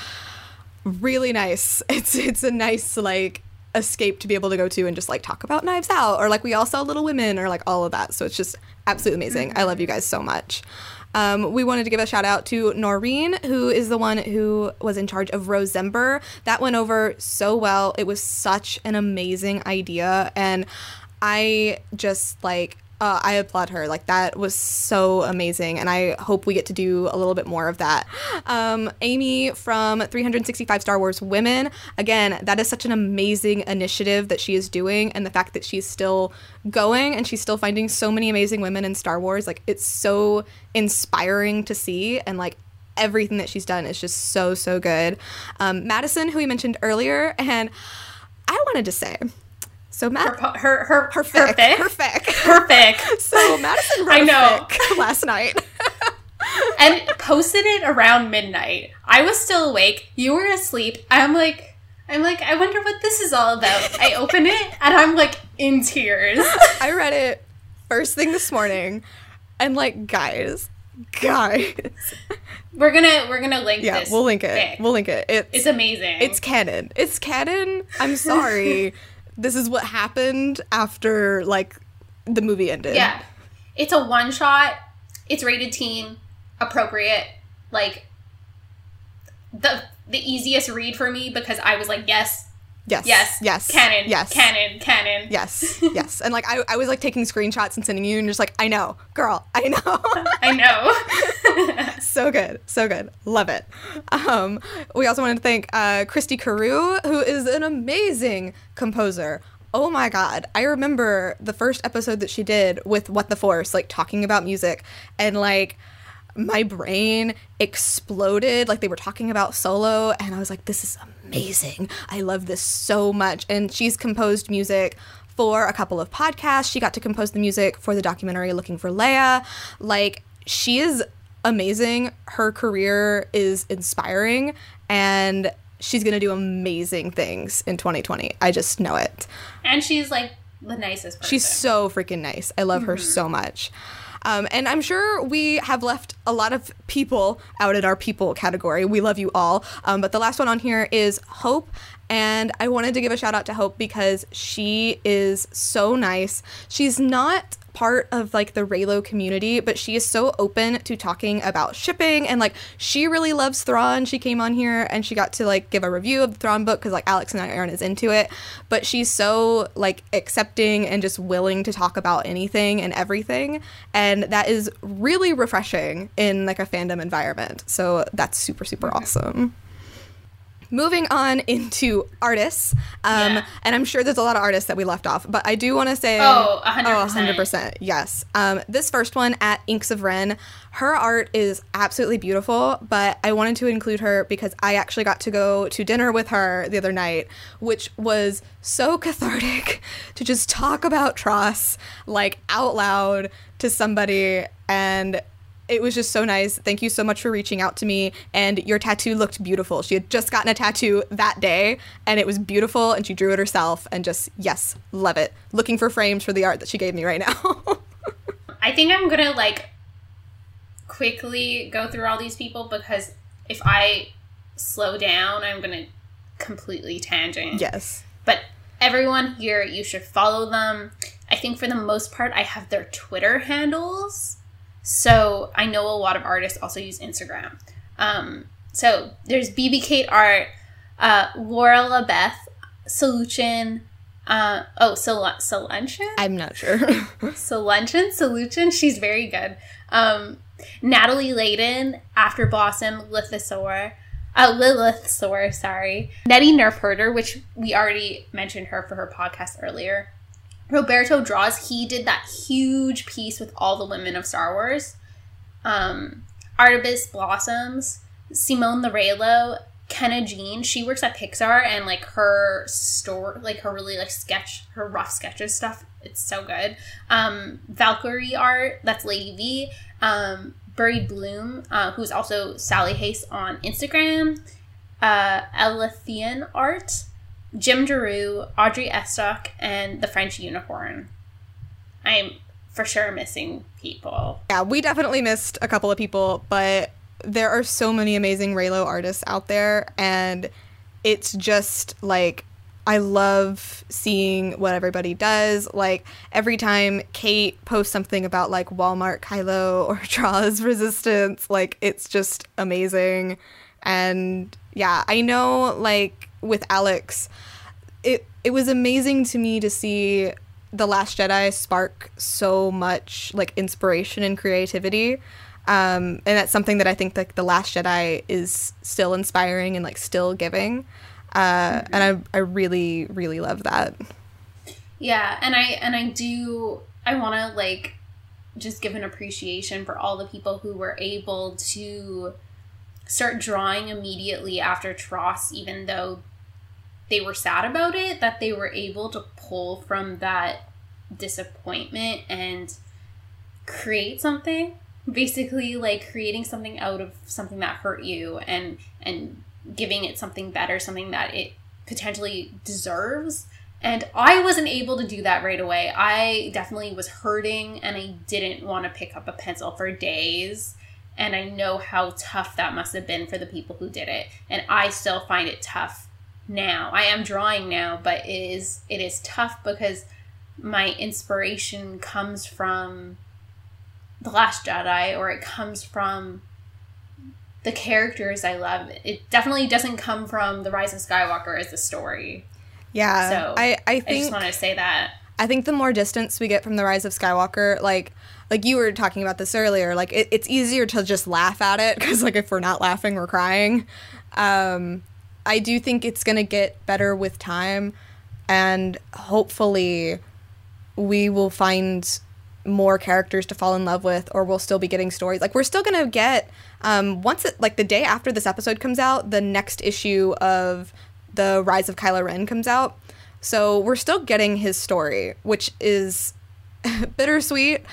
really nice. [LAUGHS] It's it's a nice like escape to be able to go to and just like talk about knives out or like we all saw little women or like all of that. So it's just absolutely amazing. I love you guys so much um, we wanted to give a shout out to Noreen, who is the one who was in charge of Rosember. That went over so well. It was such an amazing idea. And I just like, uh, I applaud her. Like, that was so amazing. And I hope we get to do a little bit more of that. [GASPS] Um, Amy from 365 Star Wars Women, again, that is such an amazing initiative that she is doing. And the fact that she's still going and she's still finding so many amazing women in Star Wars, like, it's so inspiring to see. And, like, everything that she's done is just so, so good. Um, Madison, who we mentioned earlier, and I wanted to say, so Matt, her her her her fic, her fic, her fic. [LAUGHS] so Madison wrote I know. [LAUGHS] last night. [LAUGHS] and posted it around midnight. I was still awake. You were asleep. I'm like, I'm like, I wonder what this is all about. I open it and I'm like in tears. I read it first thing this morning, and like, guys, guys, We're gonna we're gonna link yeah, this. we'll link it. fic. We'll link it. It's It's amazing. it's canon. It's canon. I'm sorry. This is what happened after like the movie ended. yeah. It's a one shot. It's rated teen, appropriate. Like the the easiest read for me because I was like, yes, Yes. yes, Yes. canon, Yes. canon, canon. Yes. [LAUGHS] Yes. And like I, I was like taking screenshots and sending you and just like, I know, girl, I know. [LAUGHS] I know. [LAUGHS] so good so good love it um, we also wanted to thank uh, christy carew who is an amazing composer oh my god i remember the first episode that she did with what the force like talking about music and like my brain exploded like they were talking about solo and i was like this is amazing. I love this so much. And she's composed music for a couple of podcasts. She got to compose the music for the documentary looking for leia. Like she is amazing. Her career is inspiring and she's going to do amazing things in 2020 i just know it. And she's like the nicest person. She's so freaking nice. I love her mm-hmm. so much. Um, and I'm sure we have left a lot of people out in our people category. We love you all. Um, but the last one on here is Hope And I wanted to give a shout out to Hope because she is so nice. She's not part of like the Reylo community, but she is so open to talking about shipping and like she really loves Thrawn. She came on here and she got to like give a review of the Thrawn book because like Alex and Aaron is into it. But she's so like accepting and just willing to talk about anything and everything. And that is really refreshing in like a fandom environment. So that's super, super awesome moving on [LAUGHS] into artists um, Yeah. and i'm sure there's a lot of artists that we left off but i do want to say Oh, 100%. oh 100% yes um, this first one at inks of ren her art is absolutely beautiful but i wanted to include her because i actually got to go to dinner with her the other night which was so [LAUGHS] cathartic to just talk about TROS like out loud to somebody and it was just so nice. Thank you so much for reaching out to me. And your tattoo looked beautiful. She had just gotten a tattoo that day and it was beautiful and she drew it herself and just, yes, love it. Looking for frames for the art that she gave me right now. [LAUGHS] I think I'm gonna like quickly go through all these people because if I slow down, I'm gonna completely tangent. yes. But everyone here, you should follow them. I think for the most part, I have their Twitter handles. So I know a lot of artists also use Instagram. Um, so there's BB Kate Art, uh, Laura Beth, Solution, uh, oh, Sol- Solention? I'm not sure. [LAUGHS] Solution, Solution. She's very good. Um, Natalie Layden, After Blossom, Lithosaur, uh, Lilithsaur, sorry. Nettie Nerf Herder, which we already mentioned her for her podcast earlier. Roberto Draws, he did that huge piece with all the women of Star Wars. Um, Artemis Blossoms, Simone Lorello, Kenna Jean. She works at Pixar and like her store, like her really like sketch, her rough sketches stuff. It's so good. Um, Valkyrie art, that's Lady V. Um, Buried Bloom, uh, who's also Sally Hayes on Instagram. Uh, Elethian art, Jim Giroux, Audrey Estock, and the French Unicorn. I'm for sure missing people. yeah, we definitely missed a couple of people, but there are so many amazing Reylo artists out there, and it's just like I love seeing what everybody does. Like every time Kate posts something about like Walmart Kylo [LAUGHS] or Draws Resistance, like it's just amazing. And yeah, I know like with Alex, it it was amazing to me to see the last jedi spark so much like inspiration and creativity. Um, and that's something that i think like the last jedi is still inspiring and like still giving. Uh, and I, I really really love that. Yeah, and I and I do I want to like just give an appreciation for all the people who were able to start drawing immediately after TROS, even though they were sad about it, that they were able to pull from that disappointment and create something. Basically, like creating something out of something that hurt you and and giving it something better, something that it potentially deserves. And I wasn't able to do that right away. I definitely was hurting and I didn't want to pick up a pencil for days. And I know how tough that must have been for the people who did it. And I still find it tough now. I am drawing now, but it is it is tough because my inspiration comes from The Last Jedi or it comes from the characters I love. It definitely doesn't come from The Rise of Skywalker as a story. yeah So i i I just want to say that. I think the more distance we get from the rise of Skywalker, like like you were talking about this earlier, like it, it's easier to just laugh at it because like if we're not laughing, we're crying. Um, I do think it's gonna get better with time, and hopefully, we will find more characters to fall in love with, or we'll still be getting stories. Like we're still gonna get um, once it like the day after this episode comes out, the next issue of the Rise of Kylo Ren comes out. So we're still getting his story, which is [LAUGHS] bittersweet,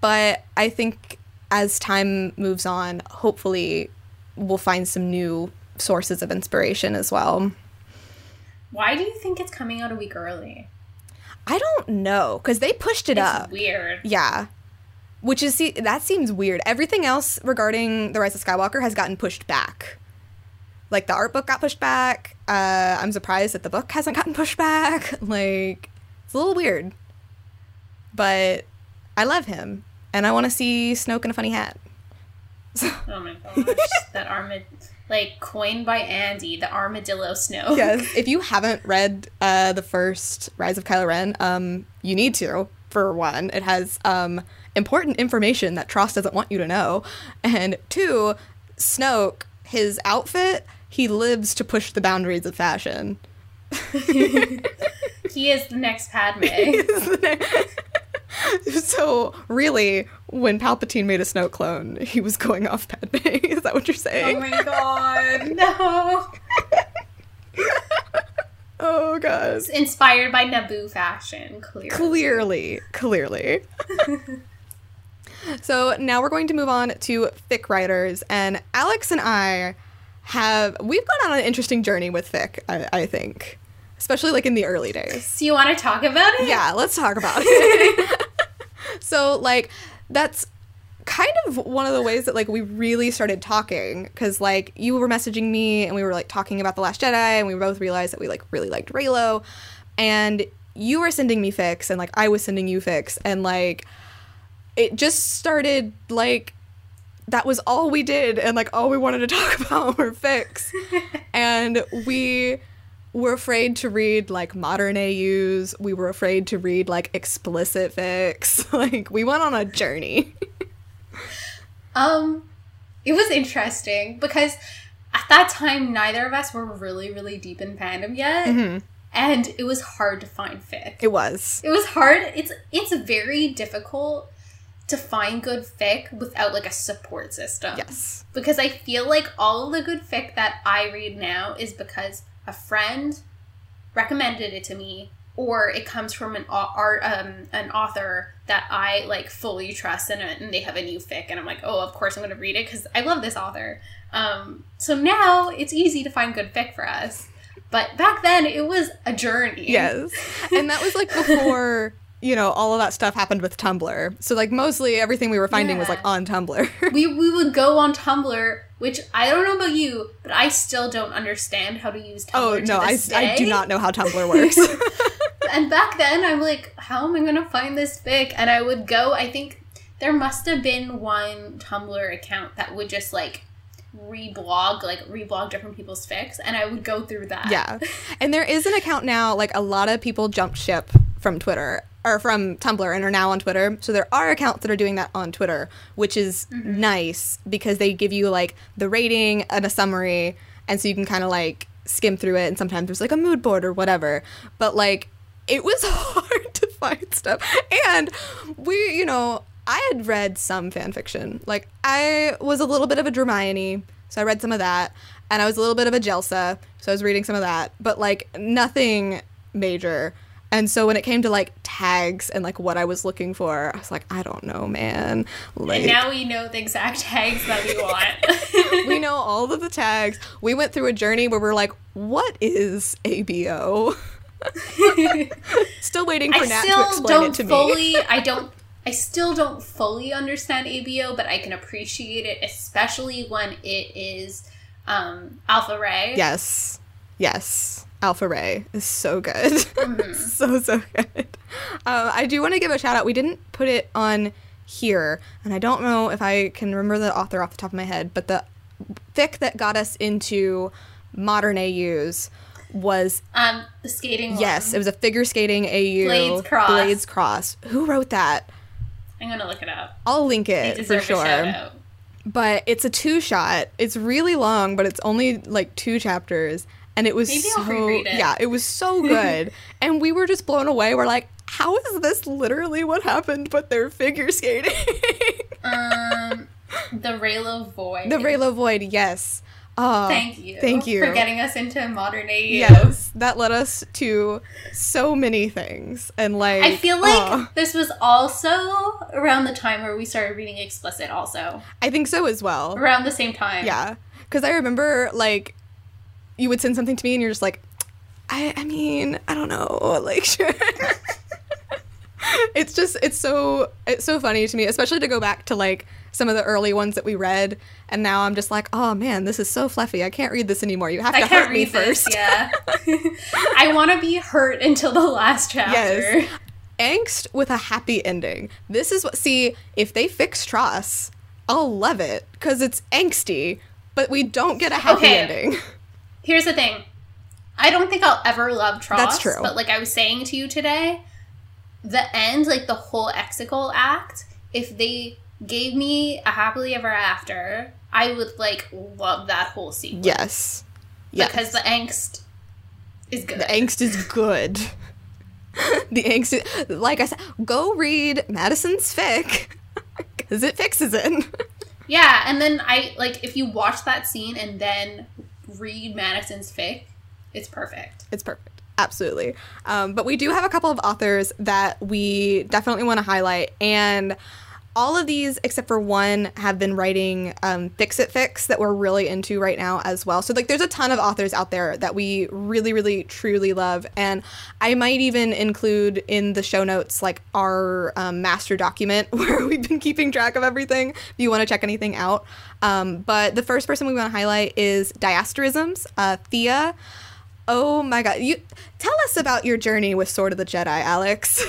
but I think as time moves on, hopefully we'll find some new sources of inspiration as well. Why do you think it's coming out a week early? I don't know cuz they pushed it It's up. weird. Yeah. Which is see that seems weird. Everything else regarding the Rise of Skywalker has gotten pushed back. like the art book got pushed back. Uh, I'm surprised that the book hasn't gotten pushed back. [LAUGHS] Like it's a little weird, but I love him, and I want to see Snoke in a funny hat. [LAUGHS] Oh my gosh, that armad like coined by Andy, the armadillo snow. yes, [LAUGHS] if you haven't read uh, the first Rise of Kylo Ren, um, you need to. For one, it has um, important information that TROS doesn't want you to know, and two, Snoke, his outfit, he lives to push the boundaries of fashion. [LAUGHS] he is the next Padme. [LAUGHS] [LAUGHS] so really, when Palpatine made a Snoke clone, he was going off Padme. [LAUGHS] Is that what you're saying? Oh my god, no. [LAUGHS] oh god. It's inspired by Naboo fashion, clearly. Clearly, clearly. so now we're going to move on to fic writers, and Alex and I have we've gone on an interesting journey with fic. I, I think, especially like in the early days. So you want to talk about it? Yeah, let's talk about it. [LAUGHS] [LAUGHS] so like that's kind of one of the ways that like we really started talking because like you were messaging me and we were like talking about the last jedi and we both realized that we like really liked Reylo and you were sending me fix and like i was sending you fix and like it just started like that was all we did and like all we wanted to [LAUGHS] talk about were fix and we were afraid to read like modern AUs. We were afraid to read like explicit fics. [LAUGHS] like we went on a journey. [LAUGHS] um it was interesting because at that time neither of us were really really deep in fandom yet. Mm-hmm. And it was hard to find fic. It was. It was hard. It's it's very difficult to find good fic without like a support system. Yes. Because I feel like all of the good fic that I read now is because a friend recommended it to me or it comes from an art um, an author that I like fully trust it and they have a new fic and I'm like, "Oh, of course I'm going to read it cuz I love this author." Um, so now it's easy to find good fic for us. But back then it was a journey. Yes. And that was like before [LAUGHS] you know, all of that stuff happened with Tumblr. So like mostly everything we were finding yeah. was like on Tumblr. [LAUGHS] we we would go on Tumblr, which I don't know about you, but I still don't understand how to use Tumblr. Oh no, I, day. I do not know how Tumblr [LAUGHS] works. [LAUGHS] and back then I'm like, how am I gonna find this fic? And I would go, I think there must have been one Tumblr account that would just like reblog like reblog different people's fics and I would go through that. Yeah. And there is an account now like a lot of people jump ship from Twitter or from Tumblr and are now on Twitter. So there are accounts that are doing that on Twitter, which is mm-hmm. nice because they give you like the rating and a summary and so you can kind of like skim through it and sometimes there's like a mood board or whatever. But like it was [LAUGHS] hard to find stuff. And we, you know, I had read some fan fiction. Like I was a little bit of a Dramione, so I read some of that, and I was a little bit of a Jelsa, so I was reading some of that, but like nothing major. And so when it came to like tags and like what I was looking for, I was like, I don't know, man. Like, and now we know the exact tags that we want. [LAUGHS] [LAUGHS] we know all of the tags. We went through a journey where we're like, what is ABO? [LAUGHS] still waiting for I Nat to explain it to fully, me. I don't I still don't fully understand ABO, but I can appreciate it, especially when it is um, Alpha Rey. Yes. Yes. Alpha Rey is so good. [LAUGHS] Mm-hmm. so, so good. Uh, I do want to give a shout out. We didn't put it on here, and I don't know if I can remember the author off the top of my head, but the fic that got us into modern AUs was um the skating yes one. it was a figure skating au blades cross blades cross who wrote that I'm gonna look it up. I'll link it for sure. But it's a two shot. It's really long, but it's only like two chapters. And it was Maybe so it. yeah, it was so [LAUGHS] good. and we were just blown away. We're like, how is this literally what happened, but they're figure skating? um [LAUGHS] the Reylo Void. The Reylo Void, yes. Uh, thank you. Thank you for getting us into modern AU. Yes, that led us to so many things, and like I feel like uh, this was also around the time where we started reading explicit. Also, I think so as well. Around the same time. Yeah, because I remember like you would send something to me, and you're just like, I, I mean, I don't know, [LAUGHS] like sure. it's just it's so it's so funny to me, especially to go back to like some of the early ones that we read, and now I'm just like, oh man, this is so fluffy. I can't read this anymore. You have to hurt me this. first. Yeah, [LAUGHS] I want to be hurt until the last chapter. Yes. Angst with a happy ending. This is what see if they fix TROS, I'll love it because it's angsty, but we don't get a happy Okay. ending. [LAUGHS] Here's the thing. I don't think I'll ever love TROS. That's true. But like I was saying to you today, the end, like the whole Exegol act, if they gave me a happily ever after, I would like love that whole sequence. Yes. Yes. Because the angst is good. The angst is good. [LAUGHS] the angst, is, like I said, go read Madison's fic [LAUGHS] because it fixes it. [LAUGHS] yeah, and then I like if you watch that scene and then read Madison's fic, it's perfect. It's perfect. Absolutely. Um, but we do have a couple of authors that we definitely want to highlight. And all of these, except for one, have been writing um, Fix It Fix that we're really into right now as well. So, like, there's a ton of authors out there that we really, really, truly love. And I might even include in the show notes, like, our um, master document [LAUGHS] where we've been keeping track of everything if you want to check anything out. Um, but the first person we want to highlight is Diasterisms, uh, Thea. Oh my god. You tell us about your journey with Sword of the Jedi, Alex.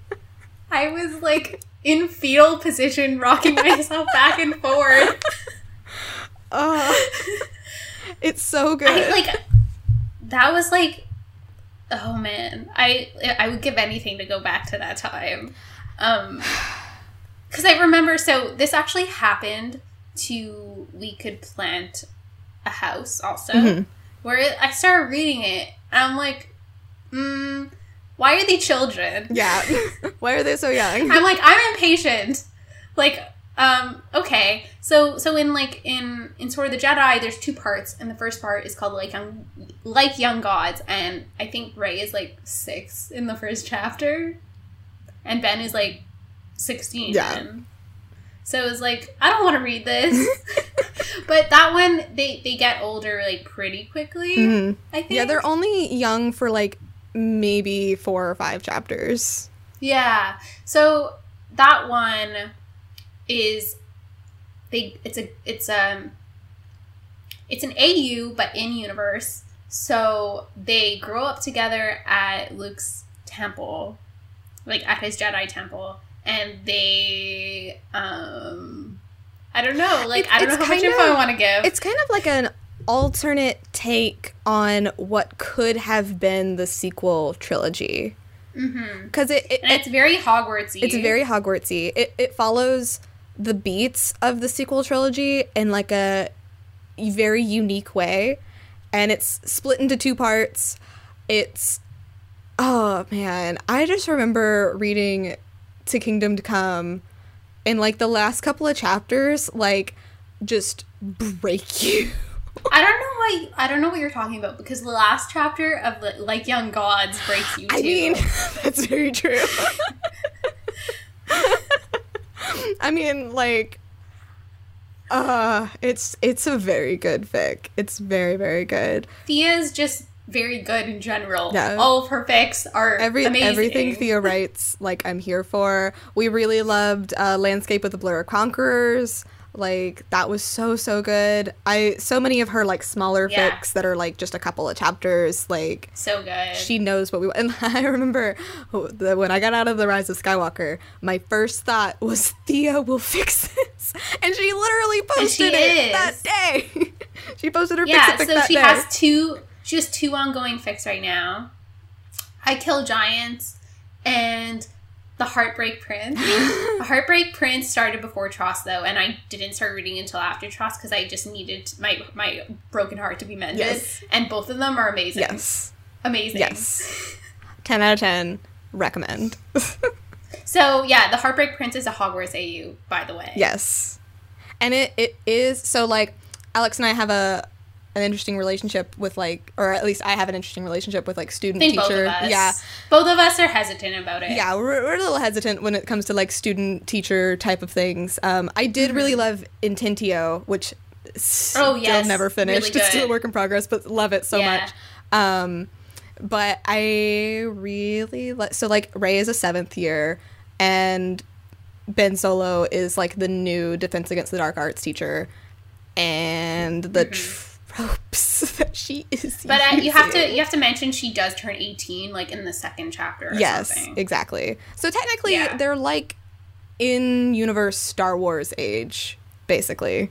[LAUGHS] I was like in fetal position, rocking [LAUGHS] myself back and forth. oh, it's so good. I like that was like oh man i i would give anything to go back to that time um [SIGHS] because i remember so this actually happened to we could plant a house also Mhm. where i started reading it and i'm like mm, why are they children yeah. [LAUGHS] Why are they so young? I'm like, I'm impatient. Like, um, okay. So so in like in in Sword of the Jedi, there's two parts, and the first part is called like young like young gods, and I think Rey is like six in the first chapter, and Ben is like sixteen. Yeah. then. So it was like, I don't want to read this. [LAUGHS] [LAUGHS] but that one, they they get older like pretty quickly. Mhm. I think. Yeah, they're only young for like maybe four or five chapters. Yeah. So that one is they it's a it's um it's an AU but in universe. So they grow up together at Luke's temple, like at his Jedi temple, and they um I don't know, like It- I don't know how much kind info I want to give. It's kind of like an alternate take on what could have been the sequel trilogy. Mm-hmm. Because it, it, And it's very Hogwartsy. It's very Hogwartsy. It it follows the beats of the sequel trilogy in like a very unique way, and it's split into two parts. It's oh man, I just remember reading To Kingdom to Come, in like the last couple of chapters, like just break [LAUGHS] you. I don't know why I don't know what you're talking about because the last chapter of the, like Young Gods breaks you too. I mean, [LAUGHS] that's very true. [LAUGHS] I mean, like, uh, it's it's a very good fic. It's very very good. Thea's just very good in general. Yeah. All of her fics are Every amazing. everything Thea writes, like, I'm here for. We really loved uh, Landscape with the Blur of Conquerors. Like that was so so good. I so many of her like smaller Yeah. fics that are like just a couple of chapters. Like so good. she knows what we want. [LAUGHS] And I remember the, when I got out of the Rise of Skywalker, my first thought was Thea will fix [LAUGHS] this, and she literally posted it is. that day. [LAUGHS] she posted her yeah, fix it so she day. has two. She has two ongoing fics right now. I Kill Giants and the Heartbreak Prince. the [LAUGHS] Heartbreak Prince started before TROS though, and I didn't start reading until after TROS because I just needed my my broken heart to be mended. Yes. And both of them are amazing. yes, amazing. yes, ten out of ten. Recommend. [LAUGHS] So yeah, the Heartbreak Prince is a Hogwarts AU, by the way. yes, and it it is so like Alex and I have a an interesting relationship with like, or at least I have an interesting relationship with like student teacher. both of us. Yeah, Both of us are hesitant about it. yeah we're, we're a little hesitant when it comes to like student teacher type of things um, i did really love intentio which Oh, still yes, never finished really it's still a work in progress but love it so Yeah. much um, but I really like so like Rey is a seventh year, and Ben Solo is like the new Defense Against the Dark Arts teacher, and the tropes [LAUGHS] that she is. But uh, you have to you have to mention she does turn 18 like in the second chapter or yes, something. exactly. So technically, Yeah. they're like in universe Star Wars age, basically.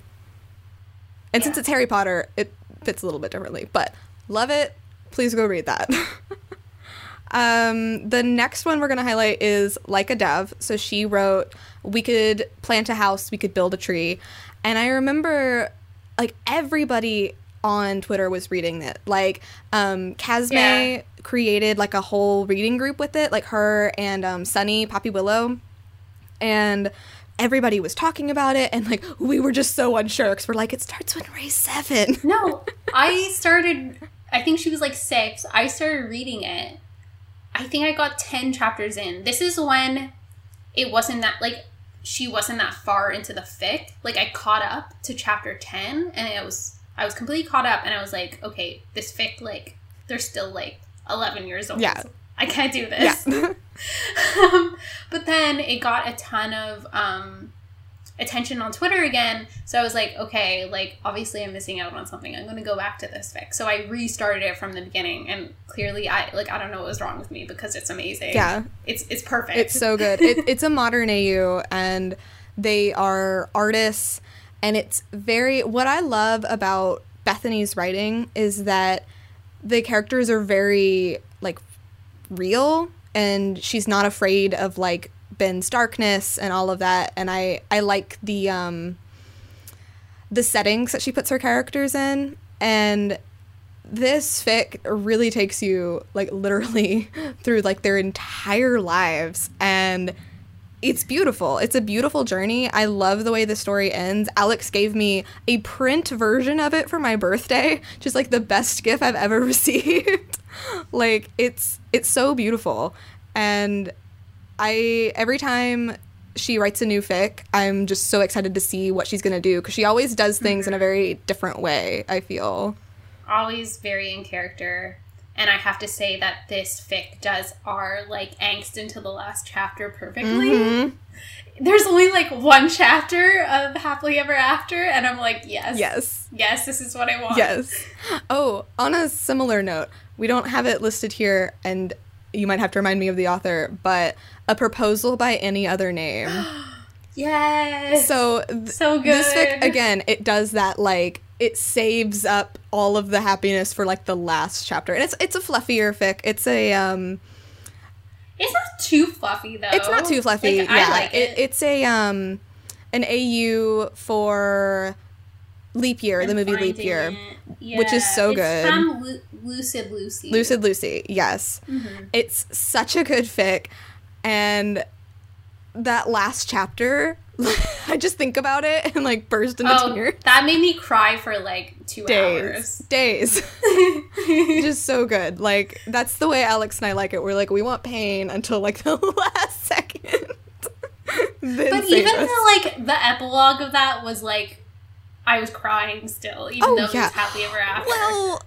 And since it's Harry Potter, it fits a little bit differently. But love it. Please go read that. [LAUGHS] um, the next one we're gonna highlight is Like a Dove. So she wrote, "We could plant a house, we could build a tree," and I remember like everybody on Twitter was reading it. Like um, Casme Yeah. created like a whole reading group with it, like her and um, Sunny Poppy Willow, and everybody was talking about it, and like we were just so unsure because we're like, it starts when Rey's seven. No, [LAUGHS] I started. I think she was like six. I started reading it. I think I got ten chapters in. This is when it wasn't that like she wasn't that far into the fic. Like I caught up to chapter ten, and it was I was completely caught up, and I was like, okay, this fic like they're still like eleven years old. Yeah. I can't do this. Yeah. [LAUGHS] um, but then it got a ton of um, attention on Twitter again. So I was like, okay, like obviously I'm missing out on something. I'm going to go back to this fic. So I restarted it from the beginning, and clearly I like I don't know what was wrong with me because it's amazing. yeah, it's it's perfect. it's so good. It, it's a modern AU, and they are artists, and it's very. What I love about Bethany's writing is that the characters are very like real, and she's not afraid of like Ben's darkness and all of that. And I I like the um the settings that she puts her characters in, and this fic really takes you like literally [LAUGHS] through like their entire lives and it's beautiful. It's a beautiful journey. I love the way the story ends. Alex gave me a print version of it for my birthday, just like the best gift I've ever [LAUGHS] received. like it's it's so beautiful. And I every time she writes a new fic, I'm just so excited to see what she's going to do cuz she always does things in a mm-hmm. very different way, I feel. always very in character. And I have to say that this fic does our like angst into the last chapter perfectly. Mhm. There's only like one chapter of happily ever after, and I'm like, yes, Yes. yes, this is what I want. Yes. Oh, on a similar note, we don't have it listed here, and you might have to remind me of the author, but a proposal by any other name. [GASPS] yes. So, th- So this fic, again, it does that like it saves up all of the happiness for like the last chapter, and it's it's a fluffier fic. It's a um, it's not too fluffy though. it's not too fluffy. Like, yeah, like it. it's a um, an AU for Leap Year, the movie Leap Year. it. which is so it's good. From Lu- Lucid Lucy. Lucid Lucy, yes. Mm-hmm. It's such a good fic. And that last chapter, [LAUGHS] I just think about it and like burst into Oh, tears. that made me cry for like two Days. Days. [LAUGHS] just so good. Like, that's the way Alex and I like it. We're like, we want pain until like [LAUGHS] the last second. But even us. the like the epilogue of that was like I was crying still, even Oh, though it was happily ever after. Well,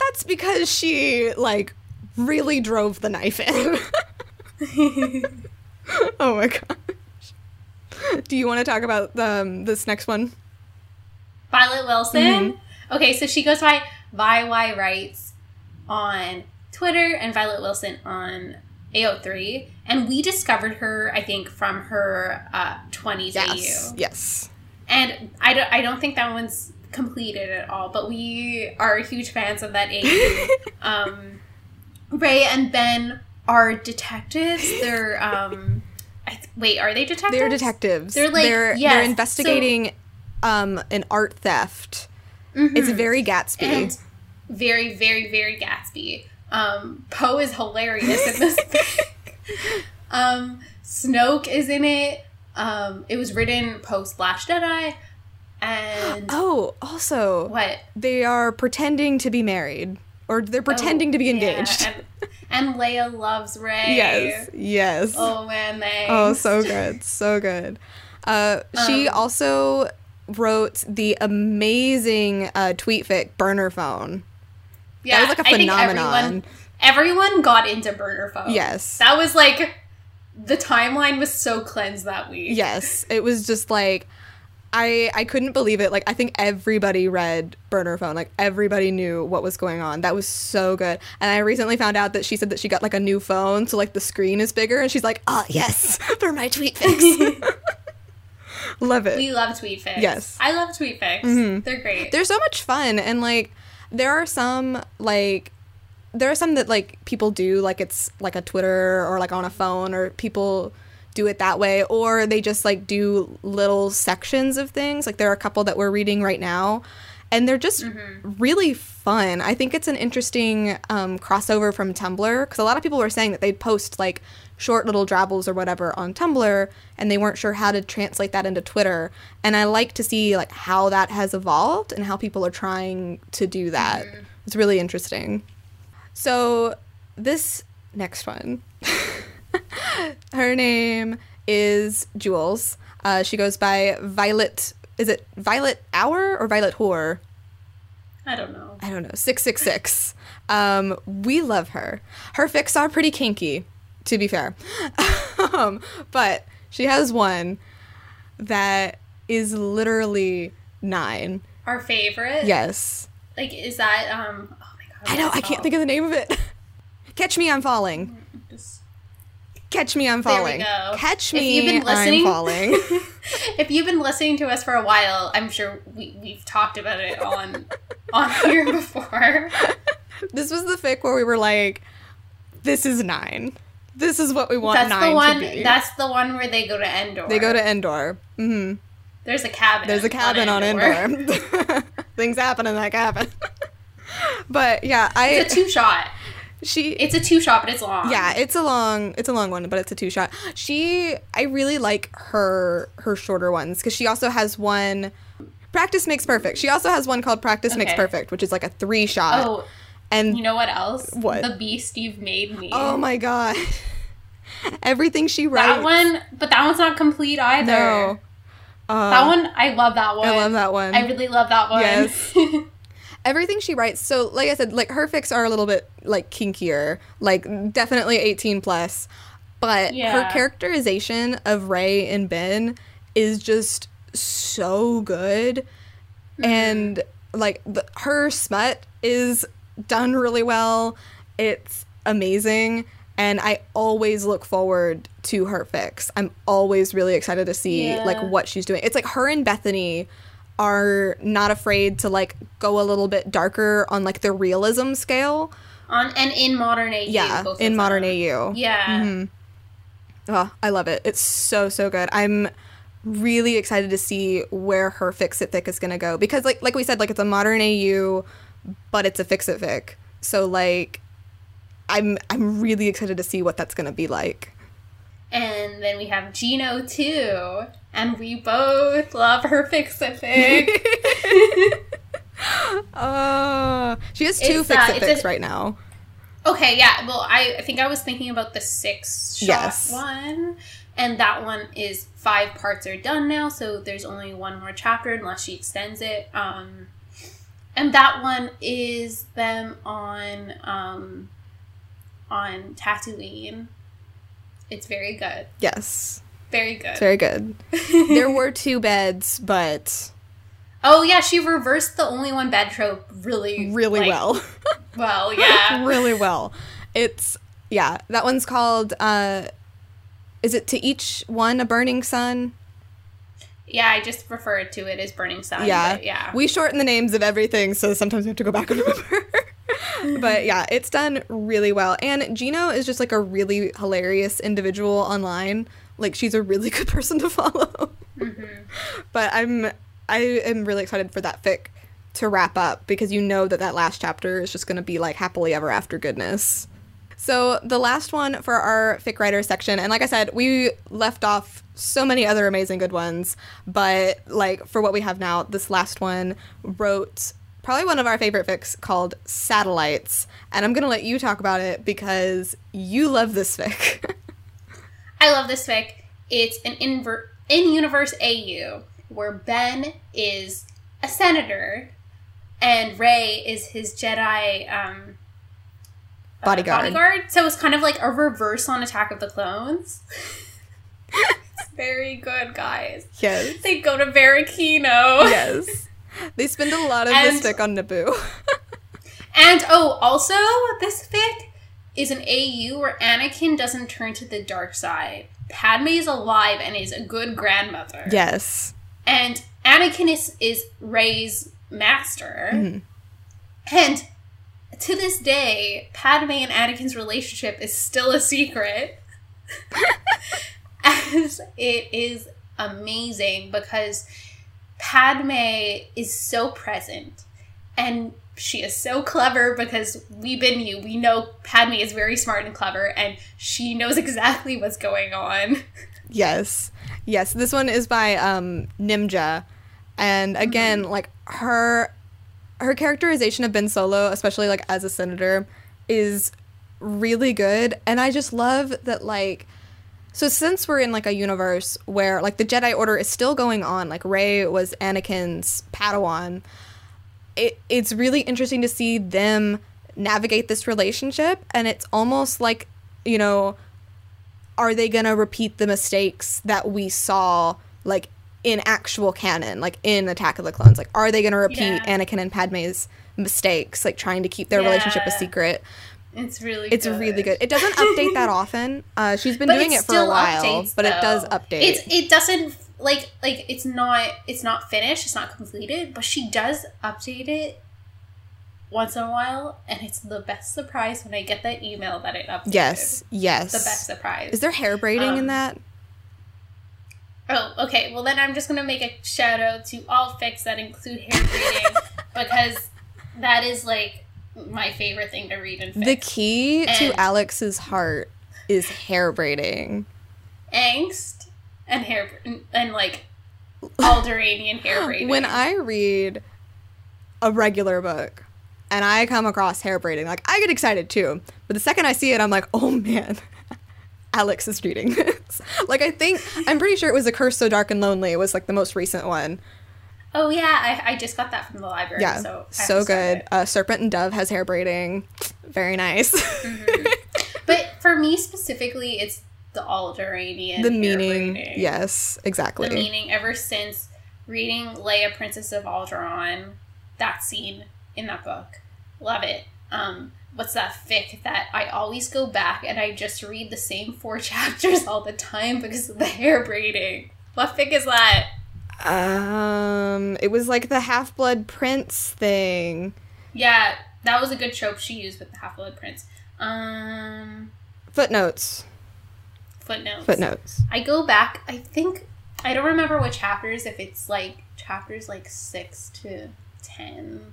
that's because she like really drove the knife in. oh my gosh. Do you want to talk about um, this next one? Violet Wilson. Mm-hmm. Okay, so she goes by VY Writes on Twitter and Violet Wilson on AO3. And we discovered her, I think, from her uh, 20s Yes. AU. Yes. And I don't, I don't think that one's completed at all, but we are huge fans of that AU. [LAUGHS] um, Rey and Ben are detectives. They're, um, wait, are they detectives? They're detectives. They're, like, they're, yes, they're so- investigating um, an art theft. Mhm. It's very Gatsby. and very, very, very Gatsby. Um, Poe is hilarious in this. [LAUGHS] um, Snoke is in it. Um, it was written post Last Jedi, and oh, also, what? they are pretending to be married, or they're pretending Oh, to be engaged. and, [LAUGHS] and Leia loves Rey. yes. Yes. Oh man, thanks. Oh, so good, so good. Uh, she Um, also wrote the amazing uh, tweet fic burner phone. Yeah, that was like a I think phenomenon. everyone- everyone got into burner phone. Yes. That was like the timeline was so cleansed that week. Yes, it was just like I I couldn't believe it. Like I think everybody read Burner Phone. Like everybody knew what was going on. That was so good. And I recently found out that she said that she got like a new phone, so like the screen is bigger, and she's like, ah, yes, [LAUGHS] for my tweet fix. [LAUGHS] Love it. We love tweet fix. Yes. I love TweetFix. Mhm. They're great. They're so much fun, and like there are some like there are some that like people do like it's like a Twitter or like on a phone or people do it that way or they just like do little sections of things. Like there are a couple that we're reading right now and they're just really fun. I think it's an interesting um, crossover from tumblr because a lot of people were saying that they'd post like short little drabbles or whatever on tumblr and they weren't sure how to translate that into twitter. And i like to see like how that has evolved and how people are trying to do that. It's really interesting. So this next one [LAUGHS] [LAUGHS] her name is Jules. Uh, she goes by Violet. Is it Violet Hour or Violet Whore? I don't know. I don't know. Six six six. Um, we love her. Her fics are pretty kinky, to be fair. [LAUGHS] um, but she has one that is literally nine. Our favorite? Yes. Like, is that, um, oh my god. I know. I can't think of the name of it. [LAUGHS] Catch me, I'm falling. Catch me, I'm There we falling. go. Catch If me, you've been listening- I'm falling. [LAUGHS] if you've been listening to us for a while, I'm sure we, we've talked about it on, on [LAUGHS] here before. This was the fic where we were like, "This is nine. This is what we want That's nine the one, to be." that's the one where they go to Endor. they go to Endor. hmm There's a cabin. There's a cabin on Endor. [LAUGHS] Things happen in that cabin. but yeah, I It's a two shot. She It's a two shot, but it's long. yeah, it's a long it's a long one, but it's a two shot. She I really like her her shorter ones because she also has one. Practice makes perfect. She also has one called Practice Makes Perfect, which is like a three shot. Oh, and you know what else? What? The beast you've made me. oh my god, [LAUGHS] everything she writes. that one, but that one's not complete either. No. Uh, That one, I love that one. I love that one. I really love that one. Yes. [LAUGHS] Everything she writes, so like I said, like her fics are a little bit like kinkier, like definitely 18 plus, but Yeah. her characterization of Rey and Ben is just so good. Mm-hmm. And like the, her smut is done really well. It's amazing. And I always look forward to her fix. I'm always really excited to see Yeah. like what she's doing. It's like her and Bethany are not afraid to like go a little bit darker on like the realism scale. on and in modern AU. Yeah, in modern. AU. Yeah. Mhm. Oh, I love it. It's so so good. I'm really excited to see where her fix it fic is gonna go because like like we said, like it's a modern AU, but it's a fix it fic. So like, I'm I'm really excited to see what that's gonna be like. And then we have Gino too, and we both love her fix it fic. Uh, she has two It's, fix uh, a- right now. okay, yeah. Well, I, I think I was thinking about the six shot Yes. one, and that one is five parts are done now, so there's only one more chapter unless she extends it. Um, and that one is them on um, on Tatooine. It's very good. Yes, Very good. it's very good. [LAUGHS] there were two beds, but Oh yeah, she reversed the only one bed trope really, really like, well. [LAUGHS] Well, [LAUGHS] yeah. really well. It's yeah, that one's called uh is it to each one a burning sun? yeah, I just refer to it as Burning Sun. yeah. but yeah. We shorten the names of everything so sometimes we have to go back and remember. [LAUGHS] but yeah, it's done really well. And Gino is just like a really hilarious individual online. Like she's a really [LAUGHS] good person to follow. Mm-hmm. But I'm I am really excited for that fic to wrap up because you know that that last chapter is just going to be like happily ever after goodness. So the last one for our fic writer section, and like I said, we left off so many other amazing good ones, but like for what we have now, this last one wrote probably one of our favorite fics called Satellites, and I'm gonna let you talk about it because you love this fic. [LAUGHS] I love this fic. It's an inver- in-universe AU where Ben is a senator and Rey is his Jedi um uh, Bodyguard. bodyguard. So it's kind of like a reverse on Attack of the Clones. [LAUGHS] it's very good, guys. Yes. They go to Varykino. Yes. [LAUGHS] They spend a lot of And- the stick on Naboo. [LAUGHS] And oh, also this fic is an AU where Anakin doesn't turn to the dark side. Padme is alive and is a good grandmother. yes. And Anakin is, is Rey's master. Mhm. And to this day, Padme and Anakin's relationship is still a secret. [LAUGHS] As it is amazing because Padme is so present and she is so clever because we've been you. We know Padme is very smart and clever and she knows [LAUGHS] exactly what's going on. Yes. Yes. This one is by um Nimja. And again, like her her characterization of Ben Solo, especially like as a senator, is really good. And I just love that like so since we're in like a universe where like the Jedi Order is still going on, like Rey was Anakin's Padawan, it it's really interesting to see them navigate this relationship and it's almost like, you know, are they going to repeat the mistakes that we saw like in actual canon, like in Attack of the Clones? Like are they going to repeat Yeah. Anakin and Padme's mistakes, like trying to keep their relationship a secret? It's really It's good. really good. It doesn't update that [LAUGHS] often. Uh, she's been But doing it for a while, updates, but it does update. It's it doesn't like like it's not it's not finished. It's not completed, but she does update it once in a while, and it's the best surprise when I get that email that it updated. yes, yes. the best surprise. Is there hair braiding in Um, that? Oh, okay. Well, then I'm just gonna make a shout out to all fics that include hair braiding [LAUGHS] because that is like my favorite thing to read in fics. The key to Alex's heart is hair braiding. angst and hair and, and like Alderaanian hair [GASPS] braiding. When I read a regular book and I come across hair braiding, like I get excited too. But the second I see it, I'm like, oh man, [LAUGHS] Alex is reading [LAUGHS] this. like I think I'm pretty sure it was A Curse So Dark and Lonely. It was like the most recent one. Oh yeah, I, I just got that from the library. Yeah, so so good. Uh, Serpent and Dove has hair braiding. [LAUGHS] Very nice. But for me specifically, it's the Alderaanian. the meaning, braiding. yes, exactly. The meaning ever since reading Leia, Princess of Alderaan, that scene in that book, love it. Um, what's that fic that I always go back and I just read the same four [LAUGHS] chapters all the time because of the hair braiding. What fic is that? Um, it was like the Half Blood Prince thing. Yeah, that was a good trope she used with the Half Blood Prince. Um, Footnotes. footnotes. Footnotes. I go back. I think I don't remember what chapters. If it's like chapters like six to ten,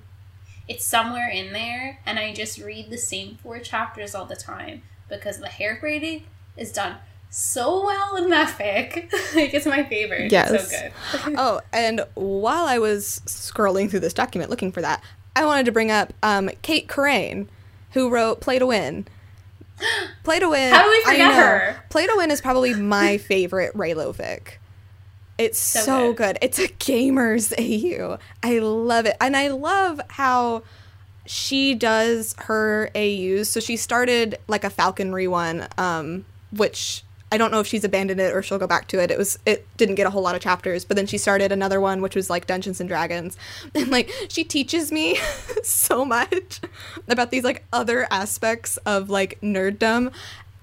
it's somewhere in there, and I just read the same four chapters all the time because the hair braiding is done so well in that fic. [LAUGHS] like it's my favorite. Yes. It's so good. [LAUGHS] oh, and while I was scrolling through this document looking for that, I wanted to bring up um, Kate Corain, who wrote Play to Win. [GASPS] Play to Win. How do we forget her? Play to Win is probably [LAUGHS] my favorite Reylo fic. It's so, So good. good. It's a gamer's AU. I love it. And I love how she does her AUs. So she started like a falconry one, um, which I don't know if she's abandoned it or she'll go back to it. It was it didn't get a whole lot of chapters, but then she started another one which was like Dungeons and Dragons. [LAUGHS] And like she teaches me [LAUGHS] so much about these like other aspects of like nerddom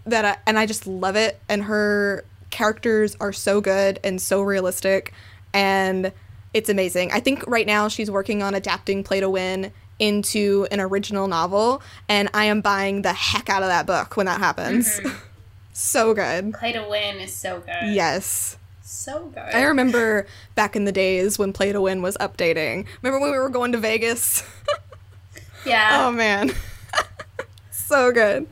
that I, and I just love it and her characters are so good and so realistic and it's amazing. I think right now she's working on adapting Play to Win into an original novel and I am buying the heck out of that book when that happens. Mm-hmm. [LAUGHS] so good. Play to win is so good. Yes. So good. I remember [LAUGHS] back in the days when Play to Win was updating. Remember when we were going to Vegas? [LAUGHS] yeah. oh man. [LAUGHS] so good.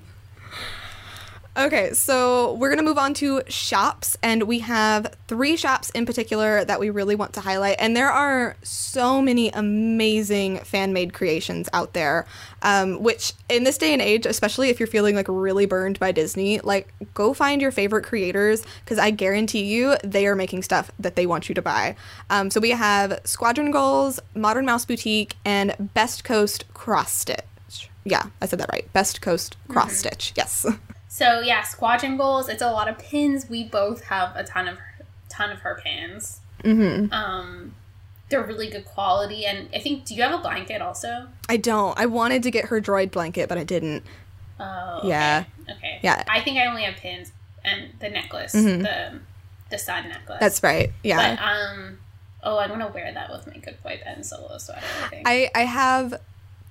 Okay, so we're going to move on to shops, and we have three shops in particular that we really want to highlight. And there are so many amazing fan made creations out there, um, which in this day and age, especially if you're feeling like really burned by Disney, like go find your favorite creators because I guarantee you they are making stuff that they want you to buy. Um, so we have Squadron Goals, Modern Mouse Boutique, and Best Coast Cross Stitch. yeah, I said that right. Best Coast Cross Stitch. Yes. [LAUGHS] So yeah, squadron goals. It's a lot of pins. We both have a ton of ton of her pins. mm-hmm. Um, they're really good quality, and I think. Do you have a blanket also? I don't. I wanted to get her droid blanket, but I didn't. Oh, Yeah. Okay. Yeah. I think I only have pins and the necklace, Mhm. the the sun necklace. That's right. Yeah. But um, oh, I'm gonna wear that with my good boy Ben Solo sweater. I think. I I have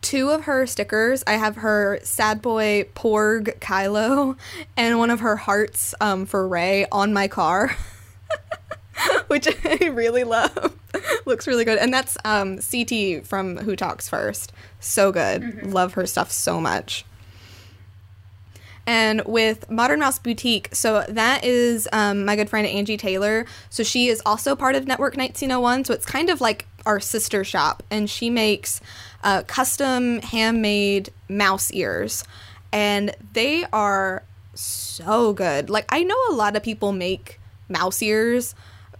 two of her stickers. I have her sad boy Porg Kylo [LAUGHS] and one of her hearts um, for Rey on my car. [LAUGHS] Which I really love. [LAUGHS] Looks really good. And that's um, CT from Who Talks First. So good. Love her stuff so much. And with Modern Mouse Boutique, so that is um, my good friend Angie Taylor. So she is also part of Network 1901. So it's kind of like our sister shop. And she makes uh, custom handmade mouse ears. And they are so good. Like, I know a lot of people make mouse ears,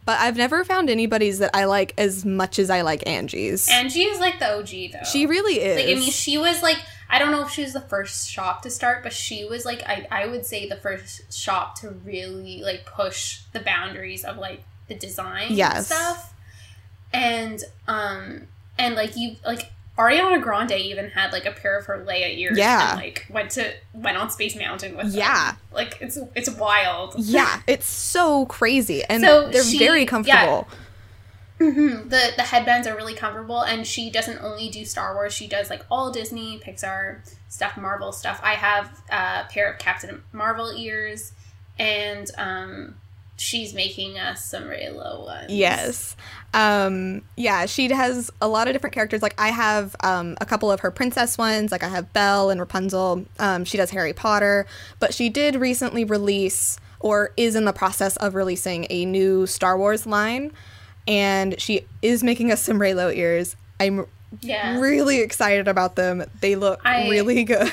but I've never found anybody's that I like as much as I like Angie's. Angie is like the OG though. she really is. like I mean she was like I don't know if she was the first shop to start, but she was like I, I would say the first shop to really like push the boundaries of like the design Yes. stuff. And um and like you like Ariana Grande even had like a pair of her Leia ears Yeah. and like went to went on Space Mountain with them. Yeah. Like it's it's wild. [LAUGHS] yeah, it's so crazy. And So they're she- very yeah. comfortable. Mhm. The the headbands are really comfortable, and she doesn't only do Star Wars. She does like all Disney, Pixar stuff, Marvel stuff. I have a pair of Captain Marvel ears, and um, she's making us some Reylo ones. Yes. Um, yeah, she has a lot of different characters. Like I have um, a couple of her princess ones. Like I have Belle and Rapunzel. Um, she does Harry Potter, but she did recently release or is in the process of releasing a new Star Wars line, and she is making us some Reylo ears. I'm yeah. really excited about them. They look I- really [LAUGHS] good.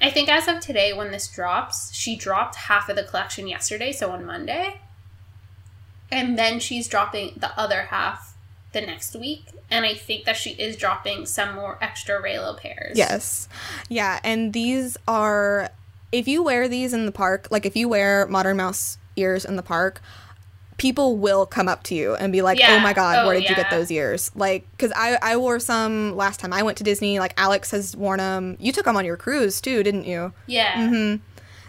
I think as of today, when this drops, she dropped half of the collection yesterday, so on Monday, and then she's dropping the other half the next week. And I think that she is dropping some more extra Reylo pairs. Yes. Yeah, and these are if you wear these in the park, like if you wear Modern Mouse ears in the park, people will come up to you and be like, "Oh my god, Oh, where did you get those ears?" Like cuz I I wore some last time I went to Disney, like Alex has worn them. You took them on your cruise too, didn't you? Yeah. Mm-hmm.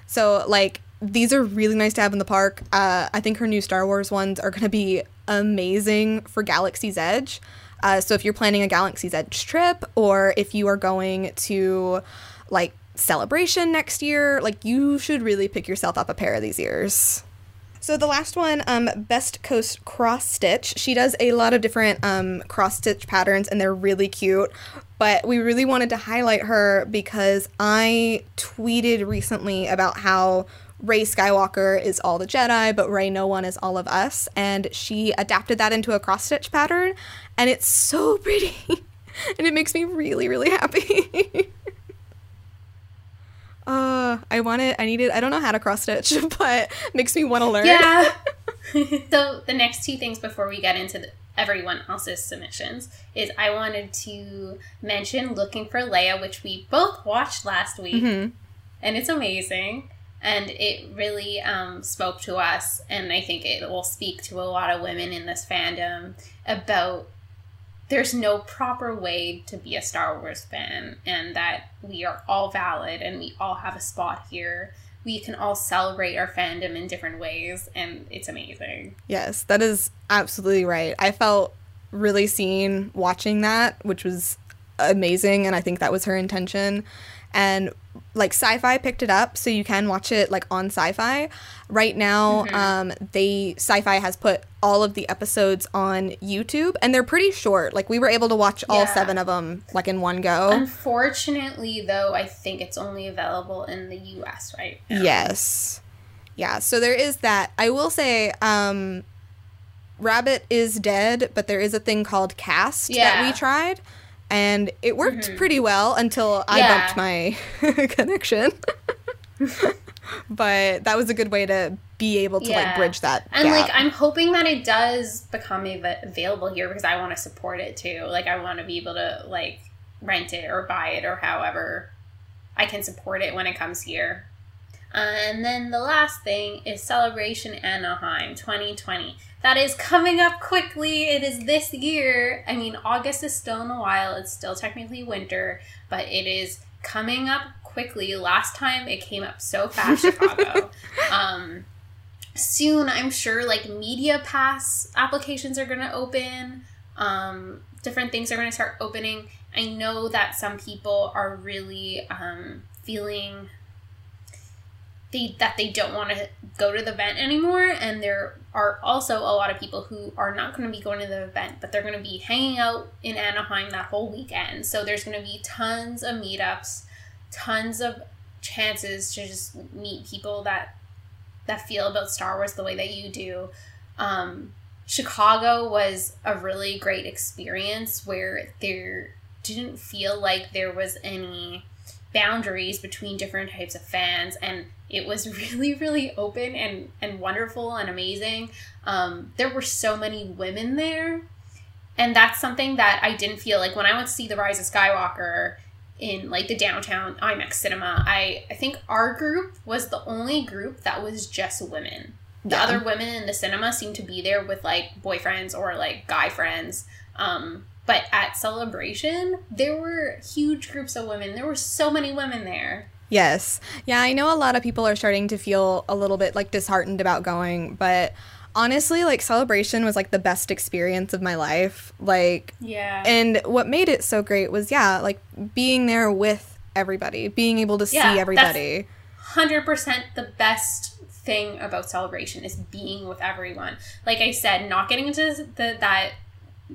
So like these are really nice to have in the park. Uh, I think her new Star Wars ones are going to be amazing for Galaxy's Edge. Uh, so if you're planning a Galaxy's Edge trip, or if you are going to like celebration next year, like you should really pick yourself up a pair of these ears. So the last one, um, Best Coast Cross Stitch. She does a lot of different um, cross stitch patterns, and they're really cute. But we really wanted to highlight her because I tweeted recently about how Rey Skywalker is all the Jedi, but Rey No One is all of us, and she adapted that into a cross stitch pattern, and it's so [LAUGHS] pretty, and it makes me really, really happy. [LAUGHS] Uh, I want it. I need it. I don't know how to cross stitch, [LAUGHS] but makes me want to learn. Yeah. [LAUGHS] [LAUGHS] so the next two things before we get into the, everyone else's submissions is I wanted to mention Looking for Leia, which we both watched last week, Mhm. and it's amazing. And it really um, spoke to us, and I think it will speak to a lot of women in this fandom about there's no proper way to be a Star Wars fan, and that we are all valid and we all have a spot here. We can all celebrate our fandom in different ways, and it's amazing. Yes, that is absolutely right. I felt really seen watching that, which was amazing, and I think that was her intention. And like Syfy picked it up, so you can watch it like on Syfy. Right now, um, they Syfy has put all of the episodes on YouTube, and they're pretty short. Like we were able to watch all Yeah. seven of them like in one go. Unfortunately, though, I think it's only available in the US right now. Yes. Yeah, so there is that. I will say, um, Rabbit is dead, but there is a thing called Cast that we tried, and it worked mm-hmm. pretty well until I Yeah. bumped my [LAUGHS] connection. [LAUGHS] but that was a good way to be able to like bridge that. And gap. like, I'm hoping that it does become av- available here because I want to support it too. Like, I want to be able to like rent it or buy it or however I can support it when it comes here. And then the last thing is Celebration Anaheim 2020. That is coming up quickly. It is this year. I mean, August is still in a while. It's still technically winter, but it is coming up quickly. Last time it came up so fast, Chicago. [LAUGHS] um, soon, I'm sure, like media pass applications are going to open. Um, different things are going to start opening. I know that some people are really um, feeling they that they don't want to go to the event anymore and there are also a lot of people who are not going to be going to the event but they're going to be hanging out in Anaheim that whole weekend. So there's going to be tons of meetups tons of chances to just meet people that that feel about Star Wars the way that you do. Um, Chicago was a really great experience where there didn't feel like there was any boundaries between different types of fans and it was [LAUGHS] really really open and and wonderful and amazing. Um, there were so many women there. And that's something that i didn't feel like when i went to see the rise of skywalker in like the downtown imax cinema i i think our group was the only group that was just women. The Yeah. other women in the cinema seemed to be there with like boyfriends or like guy friends. Um, but at celebration there were huge groups of women. There were so many women there Yes. Yeah, I know a lot of people are starting to feel a little bit like disheartened about going, but honestly, like celebration was like the best experience of my life. Like yeah and what made it so great was yeah, like being there with everybody, being able to Yeah, see that's- everybody. 100% the best thing about celebration is being with everyone like i said not getting into the that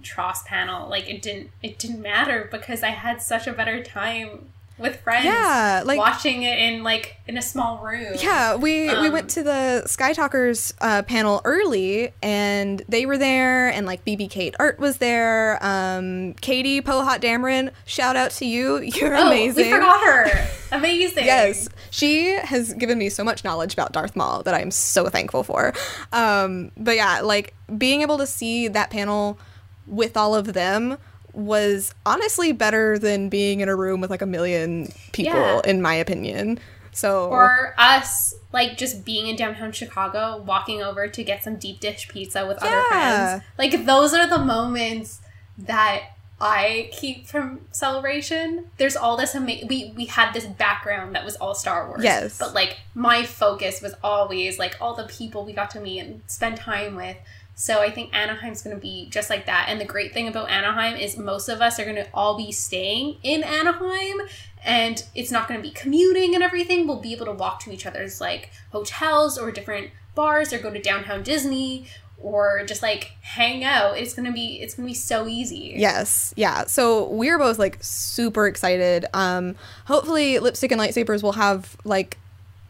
TROS panel like it didn't it didn't matter because i had such a better time with friends Yeah, like watching it in like in a small room Yeah, we we Um, went to the Sky Talkers uh, panel early, and they were there, and like BB Kate Art was there. Um, Katie Pohat Dameron, shout out to you, [LAUGHS] you're oh amazing. we forgot her [LAUGHS] amazing Yes, she has given me so much knowledge about Darth Maul that I'm so thankful for. Um, but yeah, like being able to see that panel with all of them was honestly better than being in a room with like a million people, Yeah. in my opinion. So or us like just being in downtown chicago walking over to get some deep dish pizza with other friends like those are the moments that i keep from celebration there's all this ama- we we had this background that was all star wars Yes. but like my focus was always like all the people we got to meet and spend time with so I think Anaheim's going to be just like that. And the great thing about Anaheim is most of us are going to all be staying in Anaheim and it's not going to be commuting and everything. We'll be able to walk to each other's like hotels or different bars or go to downtown Disney or just like hang out. It's going to be it's going to be so easy. Yes, yeah. So we're both like super excited. Um, hopefully, lipstick and lightsabers will have like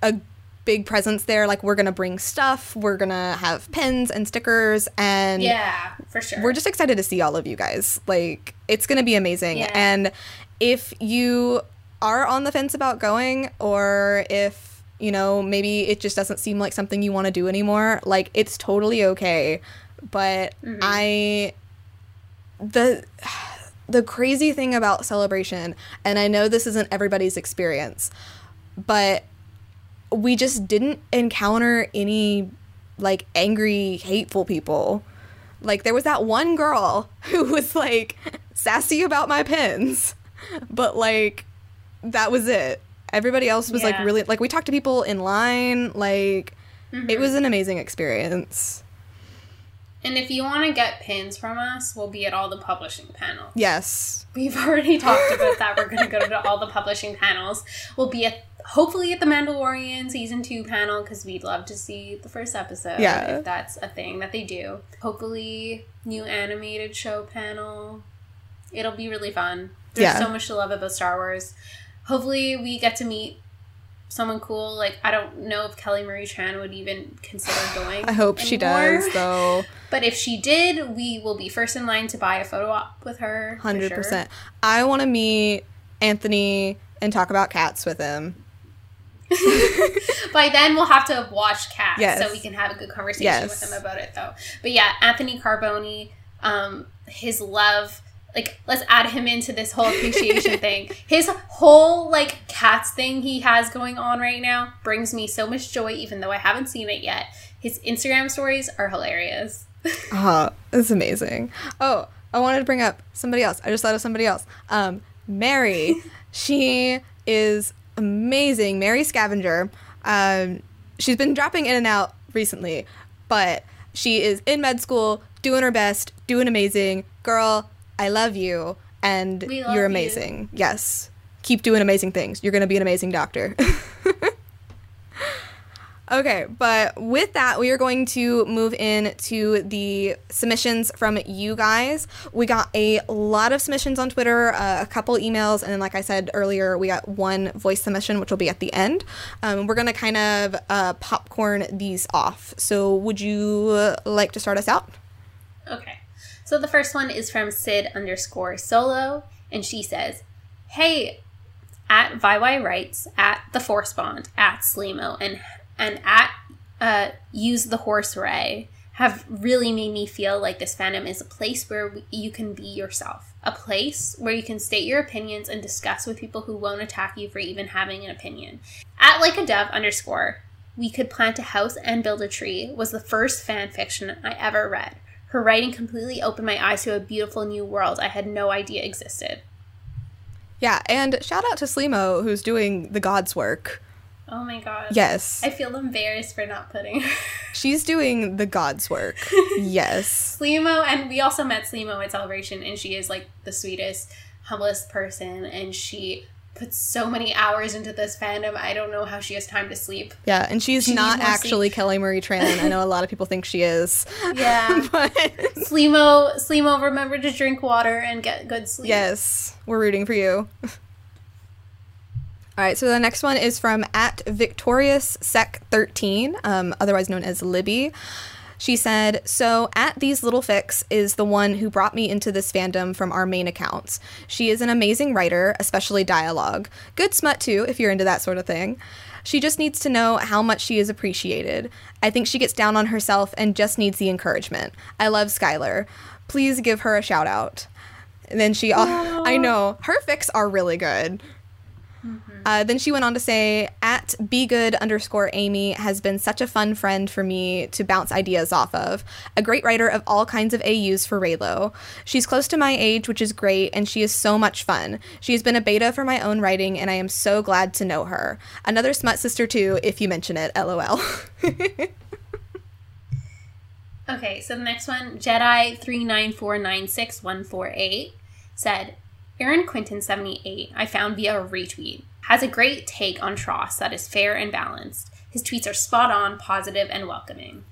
a big presence there. Like we're gonna bring stuff. We're gonna have pins and stickers, and Yeah, for sure. we're just excited to see all of you guys. Like it's gonna be amazing. Yeah. And if you are on the fence about going, or if you know maybe it just doesn't seem like something you want to do anymore, like it's totally okay. But Mm-hmm. I the the crazy thing about celebration, and I know this isn't everybody's experience, but we just didn't encounter any like angry, hateful people. Like there was that one girl [LAUGHS] who was like sassy about my pins, [LAUGHS] but like that was it. Everybody else was like really like we talked to people in line, like Mm-hmm. it was an amazing experience. and if you want to get pins from us, we'll be at all the publishing panels. Yes. We've already talked about that. We're going to go to [LAUGHS] all the publishing panels. We'll be at hopefully at the Mandalorian season two panel because we'd love to see the first episode. Yeah. if that's a thing that they do. Hopefully, new animated show panel. It'll be really fun. There's Yeah. so much to love about Star Wars. Hopefully, we get to meet someone cool. Like I don't know if Kelly Marie Tran would even consider going. I hope she does though. [LAUGHS] But if she did, we will be first in line to buy a photo op with her. for Hundred sure. percent. I want to meet Anthony and talk about cats with him. [LAUGHS] By then, we'll have to have watched Cats, Yes. so we can have a good conversation Yes. with him about it, though. But yeah, Anthony Carboni, um, his love like let's add him into this whole appreciation [LAUGHS] thing. His whole like cats thing he has going on right now brings me so much joy, even though I haven't seen it yet. His Instagram stories are hilarious. Ah, [LAUGHS] it's amazing. Oh, I wanted to bring up somebody else. I just thought of somebody else. Um, Mary, she is amazing. Mary Scavenger. Um, she's been dropping in and out recently, but she is in med school, doing her best, doing amazing. Girl, I love you, and love you're you. amazing. Yes, keep doing amazing things. You're gonna be an amazing doctor. [LAUGHS] Okay, but with that, we are going to move in to the submissions from you guys. We got a lot of submissions on Twitter, uh, a couple emails, and then, like I said earlier, we got one voice submission, which will be at the end. Um, we're going to kind of uh, popcorn these off. So, would you like to start us out? Okay. So the first one is from Sid underscore solo, and she says, Hey, at VYY Writes, at The Force Bond, at Slimo, and and at uh, Use the Horse Ray have really made me feel like this fandom is a place where you can be yourself. A place where you can state your opinions and discuss with people who won't attack you for even having an opinion. At like a dove underscore, we could plant a house and build a tree was the first fan fiction I ever read. Her writing completely opened my eyes to a beautiful new world I had no idea existed. Yeah, and shout out to Slimo, who's doing the God's work. Oh my god. Yes, I feel embarrassed for not putting her. she's doing the God's work. [LAUGHS] yes. Slimo, and we also met Slimo at Celebration, and she is like the sweetest, humblest person, and she puts so many hours into this fandom. I don't know how she has time to sleep. Yeah, and she's She not actually Kelly Marie Tran. I know a lot of people think she is. [LAUGHS] Yeah. [LAUGHS] but Slimo, Slimo, remember to drink water and get good sleep. yes, we're rooting for you. All right, so the next one is from at Victorious Sec 13, um, otherwise known as Libby. She said, So, at These Little Fix is the one who brought me into this fandom from our main accounts. She is an amazing writer, especially dialogue. Good smut, too, if you're into that sort of thing. She just needs to know how much she is appreciated. I think she gets down on herself and just needs the encouragement. I love Skylar. Please give her a shout out. And then she, I know, her fics are really good. Uh, then she went on to say, at be good underscore Amy has been such a fun friend for me to bounce ideas off of. A great writer of all kinds of AUs for Reylo. She's close to my age, which is great, and she is so much fun. She has been a beta for my own writing, and I am so glad to know her. Another smut sister too, if you mention it. LOL. [LAUGHS] Okay, so the next one, Jedi three nine four nine six one four eight, said, Aaron Quinton seventy eight. I found via a retweet has a great take on TROS that is fair and balanced. His tweets are spot on, positive, and welcoming.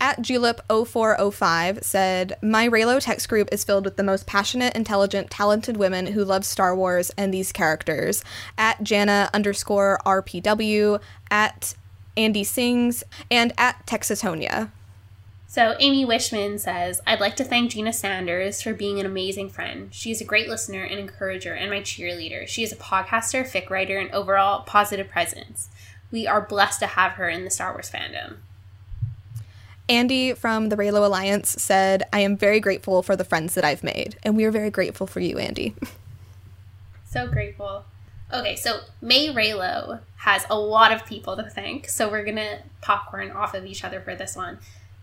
At Julep0405 said, My Reylo text group is filled with the most passionate, intelligent, talented women who love Star Wars and these characters. At Jana underscore RPW, at Andy Sings, and at Texatonia. So, Amy Wishman says, I'd like to thank Gina Sanders for being an amazing friend. She is a great listener and encourager and my cheerleader. She is a podcaster, fic writer, and overall positive presence. We are blessed to have her in the Star Wars fandom. Andy from the Reylo Alliance said, I am very grateful for the friends that I've made. And we are very grateful for you, Andy. [LAUGHS] So grateful. Okay, so May Reylo has a lot of people to thank, so we're gonna popcorn off of each other for this one.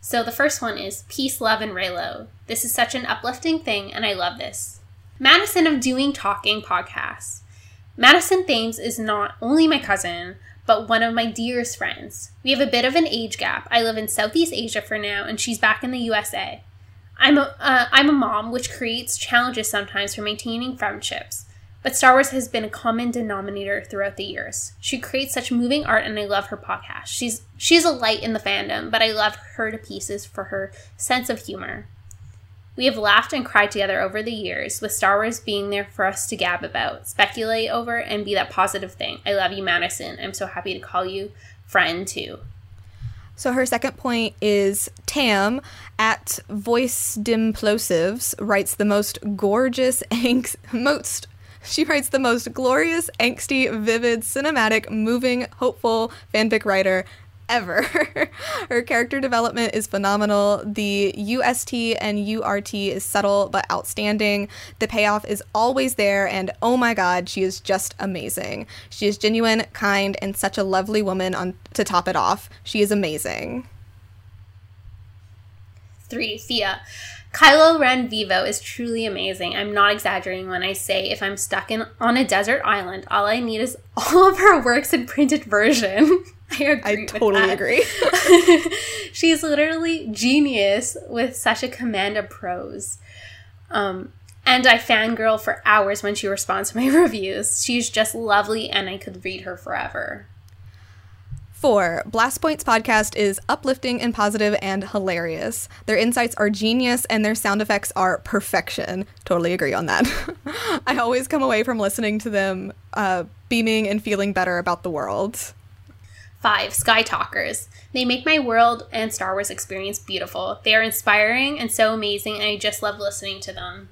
So the first one is Peace, Love, and Reylo. This is such an uplifting thing, and I love this. Madison of Doing Talking podcasts. Madison Thames is not only my cousin, but one of my dearest friends. We have a bit of an age gap. I live in Southeast Asia for now, and she's back in the USA. I'm a, uh, I'm a mom, which creates challenges sometimes for maintaining friendships. But Star Wars has been a common denominator throughout the years. She creates such moving art and I love her podcast. She's she's a light in the fandom, but I love her to pieces for her sense of humor. We have laughed and cried together over the years, with Star Wars being there for us to gab about, speculate over, and be that positive thing. I love you, Madison. I'm so happy to call you friend too. So her second point is Tam at Voice Dimplosives writes the most gorgeous [LAUGHS] most she writes the most glorious, angsty, vivid, cinematic, moving, hopeful fanfic writer ever. [LAUGHS] Her character development is phenomenal. The UST and URT is subtle but outstanding. The payoff is always there, and oh my god, she is just amazing. She is genuine, kind, and such a lovely woman on to top it off. She is amazing. Three, Thea. Kylo Ren Vivo is truly amazing. I'm not exaggerating when I say if I'm stuck in on a desert island, all I need is [LAUGHS] all of her works in printed version. [LAUGHS] I agree. I totally agree. [LAUGHS] She's literally genius with such a command of prose. Um, and I fangirl for hours when she responds to my reviews. She's just lovely, and I could read her forever. Four, Blast Points podcast is uplifting and positive and hilarious. Their insights are genius and their sound effects are perfection. Totally agree on that. [LAUGHS] I always come away from listening to them uh, beaming and feeling better about the world. Five, Sky Talkers. They make my world and Star Wars experience beautiful. They are inspiring and so amazing, and I just love listening to them.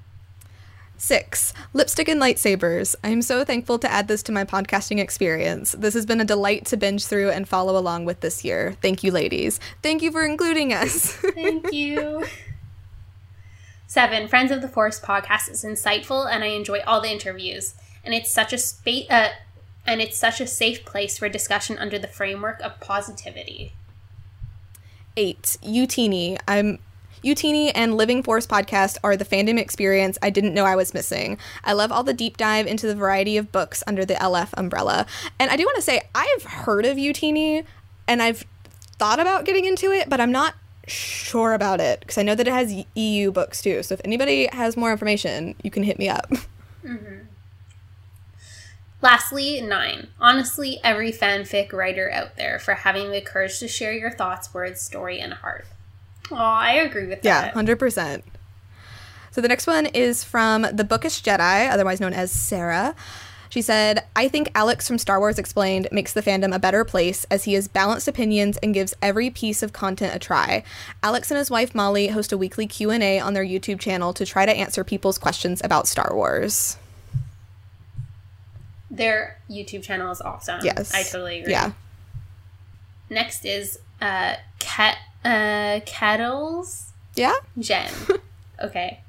Six, lipstick and lightsabers. I'm so thankful to add this to my podcasting experience. This has been a delight to binge through and follow along with this year. Thank you, ladies. Thank you for including us. Thank [LAUGHS] you. Seven, Friends of the Forest podcast is insightful and I enjoy all the interviews. And it's such a space, uh, and it's such a safe place for discussion under the framework of positivity. Eight, Utini. I'm Utini and Living Force podcast are the fandom experience I didn't know I was missing. I love all the deep dive into the variety of books under the LF umbrella. And I do want to say, I've heard of Utini and I've thought about getting into it, but I'm not sure about it because I know that it has EU books too. So if anybody has more information, you can hit me up. [LAUGHS] Mm-hmm. Lastly, nine. Honestly, every fanfic writer out there for having the courage to share your thoughts, words, story, and heart. Oh, I agree with that. Yeah, 100%. So the next one is from the Bookish Jedi, otherwise known as Sarah. She said, I think Alex from Star Wars Explained makes the fandom a better place as he has balanced opinions and gives every piece of content a try. Alex and his wife Molly host a weekly Q&A on their YouTube channel to try to answer people's questions about Star Wars. Their YouTube channel is awesome. Yes. I totally agree. Yeah. Next is uh, Cat uh, Kettles. Yeah. Jen. [LAUGHS] okay.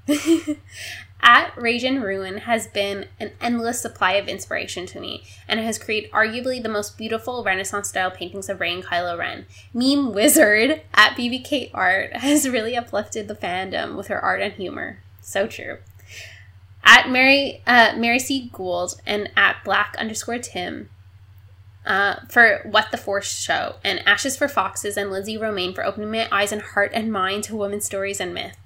At Rage and Ruin has been an endless supply of inspiration to me, and it has created arguably the most beautiful Renaissance style paintings of Rey and Kylo Ren. Meme Wizard at BBK Art has really uplifted the fandom with her art and humor. So true. At Mary uh, Mary C. Gould and at Black underscore Tim uh, for What the Force Show, and Ashes for Foxes and Lindsey Romain for opening my eyes and heart and mind to women's stories and myth.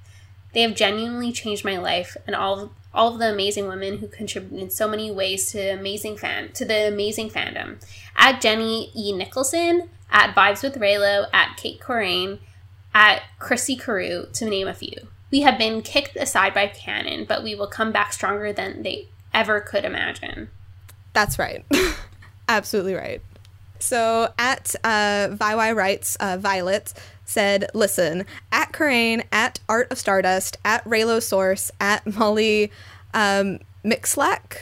They have genuinely changed my life, and all of, all of the amazing women who contribute in so many ways to amazing fan to the amazing fandom. At Jenny E. Nicholson, at Vibes with Reylo, at Kate Corain, at Chrissy Carew, to name a few. We have been kicked aside by canon, but we will come back stronger than they ever could imagine. That's right. [LAUGHS] Absolutely right. So at uh, ViY Writes, uh, Violet said, listen, at Corain, at Art of Stardust, at Reylo Source, at Molly um, Mixlack,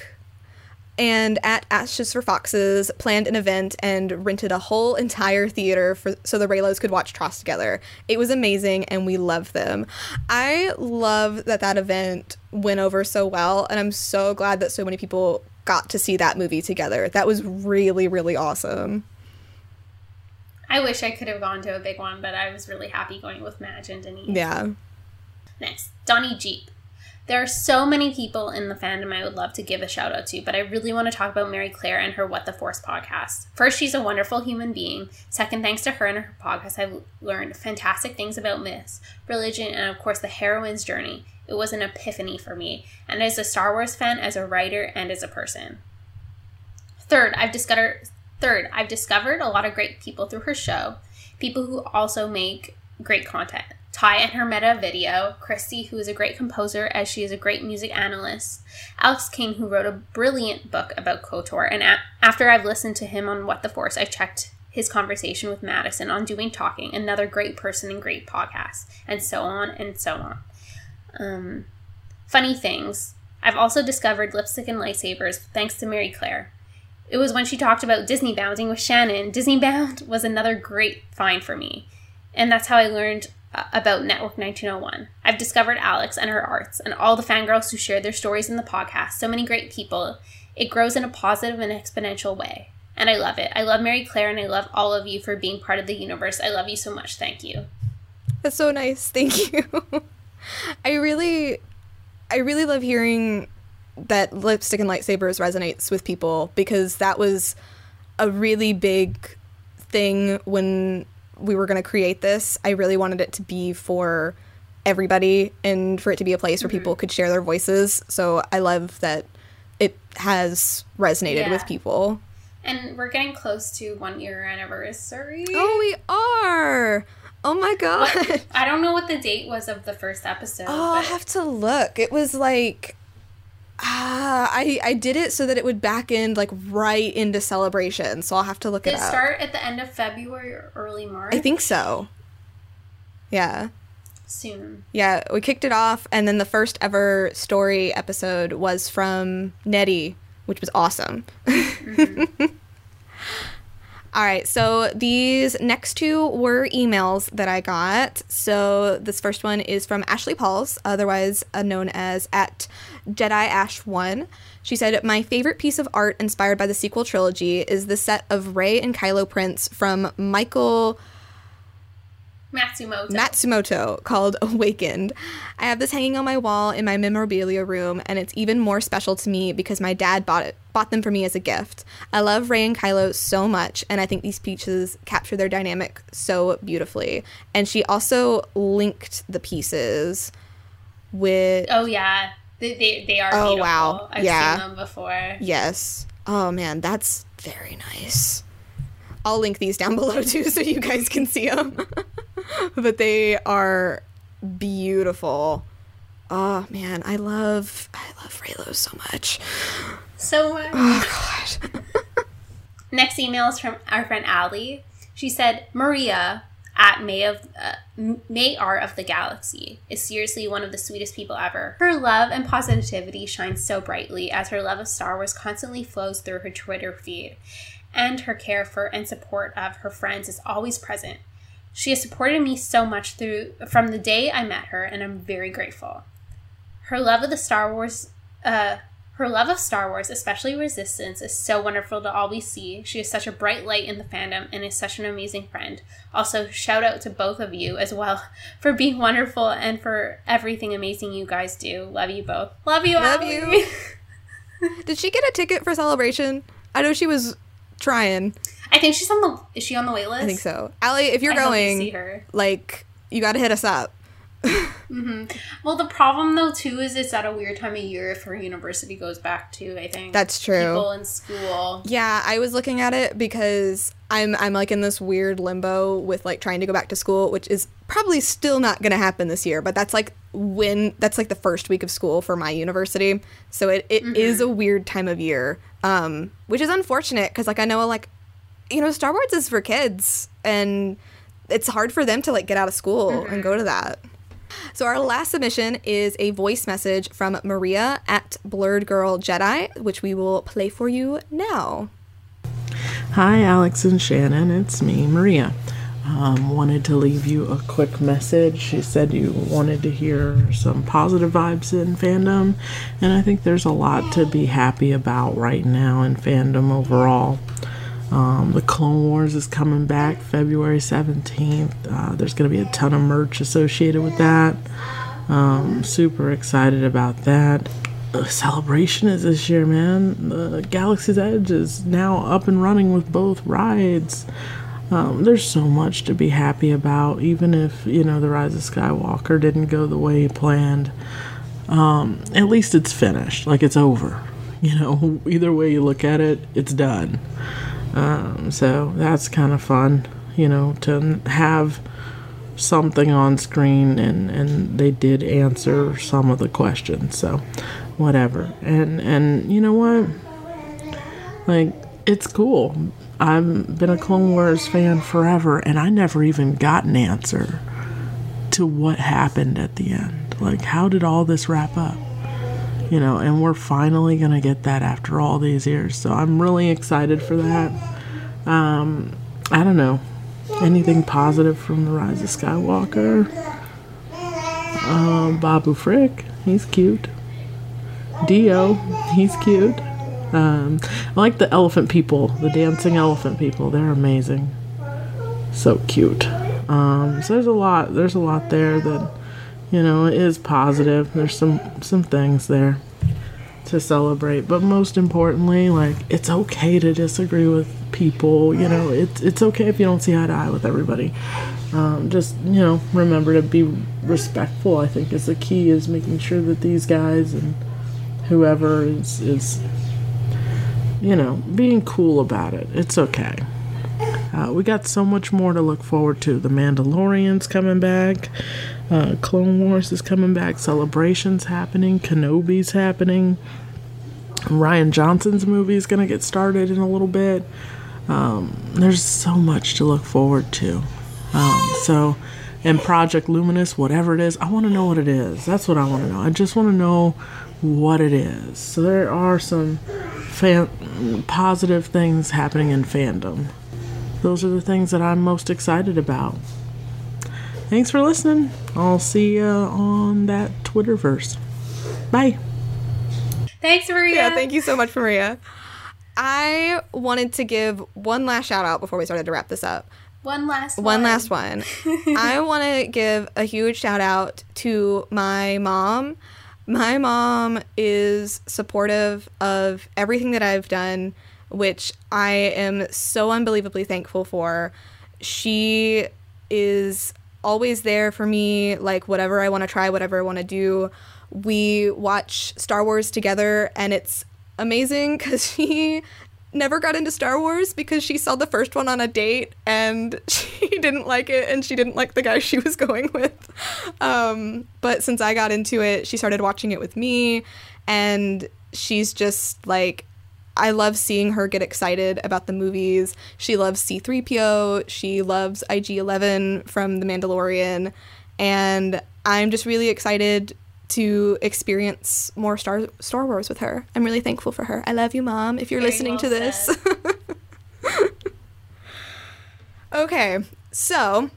and at Ashes for Foxes planned an event and rented a whole entire theater for so the Reylos could watch TROS together. It was amazing and we love them. I love that that event went over so well and I'm so glad that so many people got to see that movie together. That was really really awesome. I wish I could have gone to a big one, but I was really happy going with Madge and Denise. Yeah. Next, Donnie Jeep. There are so many people in the fandom I would love to give a shout out to, but I really want to talk about Mary Claire and her What the Force podcast. First, she's a wonderful human being. Second, thanks to her and her podcast, I've learned fantastic things about myths, religion, and of course, the heroine's journey. It was an epiphany for me, and as a Star Wars fan, as a writer, and as a person. Third, I've discovered third, I've discovered a lot of great people through her show, people who also make great content. Ty and her meta video, Christy, who is a great composer as she is a great music analyst, Alex King, who wrote a brilliant book about KOTOR, and a- after I've listened to him on What the Force, I checked his conversation with Madison on Doing Talking, another great person and great podcast, and so on and so on. Um, funny things. I've also discovered lipstick and lightsabers thanks to Mary Claire. it was when she talked about Disney bounding with Shannon. Disney [LAUGHS] Bound was another great find for me. And that's how I learned uh, about Network 1901. I've discovered Alex and her arts and all the fangirls who shared their stories in the podcast. So many great people. It grows in a positive and exponential way. And I love it. I love Mary Claire and I love all of you for being part of the universe. I love you so much. Thank you. That's so nice. Thank [LAUGHS] you. I really I really love hearing that lipstick and lightsabers resonates with people because that was a really big thing when we were going to create this. I really wanted it to be for everybody and for it to be a place where mm-hmm. people could share their voices. So I love that it has resonated Yeah. with people. And we're getting close to one year anniversary. Oh, we are. Oh my god. What- I don't know what the date was of the first episode. Oh, I have to look. It was like ah, I I did it so that it would back end like right into celebration. So I'll have to look did it it up. start at the end of February or early March? I think so. Yeah. soon. Yeah, we kicked it off and then the first ever story episode was from Nettie, which was awesome. [LAUGHS] All right, so these next two were emails that I got. So this first one is from Ashley Pauls, otherwise uh, known as at Jedi Ash One. She said, "My favorite piece of art inspired by the sequel trilogy is the set of Rey and Kylo prints from Michael." Matsumoto. Matsumoto called Awakened. I have this hanging on my wall in my memorabilia room, and it's even more special to me because my dad bought it bought them for me as a gift. I love Rey and Kylo so much, and I think these pieces capture their dynamic so beautifully. And she also linked the pieces with oh yeah, they they, they are. Oh, beautiful. wow. I've Yeah. seen them before. yes. Oh man, that's very nice. I'll link these down [LAUGHS] below too so you guys can see them. [LAUGHS] but they are beautiful. Oh man, I love I love Reylo so much. So much. Oh god. [LAUGHS] Next email is from our friend Allie. She said, Maria at May of uh, May Art of the Galaxy is seriously one of the sweetest people ever. Her love and positivity shines so brightly as her love of Star Wars constantly flows through her Twitter feed, and her care for and support of her friends is always present. She has supported me so much through from the day I met her, and I'm very grateful. Her love of the Star Wars, uh, her love of Star Wars, especially Resistance, is so wonderful to always see. She is such a bright light in the fandom and is such an amazing friend. Also, shout out to both of you as well [LAUGHS] for being wonderful and for everything amazing you guys do. Love you both. Love you, Love Allie. you. [LAUGHS] Did she get a ticket for celebration? I know she was trying. I think she's on the. Is she on the wait list? I think so. Allie, if you're I going, see her. like you got to hit us up. Mm-hmm. Well, the problem though too is it's at a weird time of year if her university goes back to. I think That's true. People in school. Yeah, I was looking at it because I'm I'm like in this weird limbo with like trying to go back to school, which is probably still not going to happen this year, but that's like when that's like the first week of school for my university. So it, it mm-hmm. is a weird time of year. Um which is unfortunate cuz like I know like you know Star Wars is for kids and it's hard for them to like get out of school and go to that. So our last submission is a voice message from Maria at Blurred Girl Jedi, which we will play for you now. Hi, Alex and Shannon. It's me, Maria. Um, wanted to leave you a quick message. She said you wanted to hear some positive vibes in fandom, and I think there's a lot to be happy about right now in fandom overall. Um, the Clone Wars is coming back February 17th. Uh, there's going to be a ton of merch associated with that. Um, super excited about that. The celebration is this year, man. The Galaxy's Edge is now up and running with both rides. Um, there's so much to be happy about, even if, you know, The Rise of Skywalker didn't go the way planned. Um, at least it's finished. Like, it's over. You know, [LAUGHS] either way you look at it, it's done. Um, so that's kind of fun, you know, to have something on screen and, and they did answer some of the questions. So, whatever. And, and you know what? Like, it's cool. I've been a Clone Wars fan forever, and I never even got an answer to what happened at the end. Like, how did all this wrap up? you know, and we're finally gonna get that after all these years. So I'm really excited for that. Um, I don't know anything positive from the Rise of Skywalker. Um, Babu Frick, he's cute. D-O, he's cute. Um, I like the elephant people, the dancing elephant people. They're amazing. So cute. Um, so there's a lot. There's a lot there that you know is positive. There's some some things there to celebrate, but most importantly, like it's okay to disagree with people. You know, it's it's okay if you don't see eye to eye with everybody. Um, just you know, remember to be respectful. I think is the key. Is making sure that these guys and whoever is is you know being cool about it. It's okay. Uh, we got so much more to look forward to. The Mandalorian's coming back. Uh, Clone Wars is coming back. Celebrations happening. Kenobi's happening. Rian Johnson's movie is going to get started in a little bit. Um, there's so much to look forward to. Um, so, and Project Luminous, whatever it is, I want to know what it is. That's what I want to know. I just want to know what it is. So there are some fan- positive things happening in fandom. Those are the things that I'm most excited about. Thanks for listening. I'll see you on that Twitterverse. Bye. Thanks, Maria. Yeah, thank you so much, Maria. I wanted to give one last shout out before we started to wrap this up. One last One One last one. [LAUGHS] I want to give a huge shout out to my mom. My mom is supportive of everything that I've done, which I am so unbelievably thankful for. She is always there for me, like whatever I want to try, whatever I want to do. We watch Star Wars together, and it's amazing [LAUGHS] because she never got into Star Wars because she saw the first one on a date and [LAUGHS] she didn't like it and she didn't like the guy [LAUGHS] she was going with. Um, but since I got into it, she started watching it with me and she's just like I love seeing her get excited about the movies. She loves C3PO, she loves IG-11 from The Mandalorian and I'm just really excited to experience more Star Star Wars with her. I'm really thankful for her. I love you, mom, if you're Very listening well to this. [LAUGHS] okay, so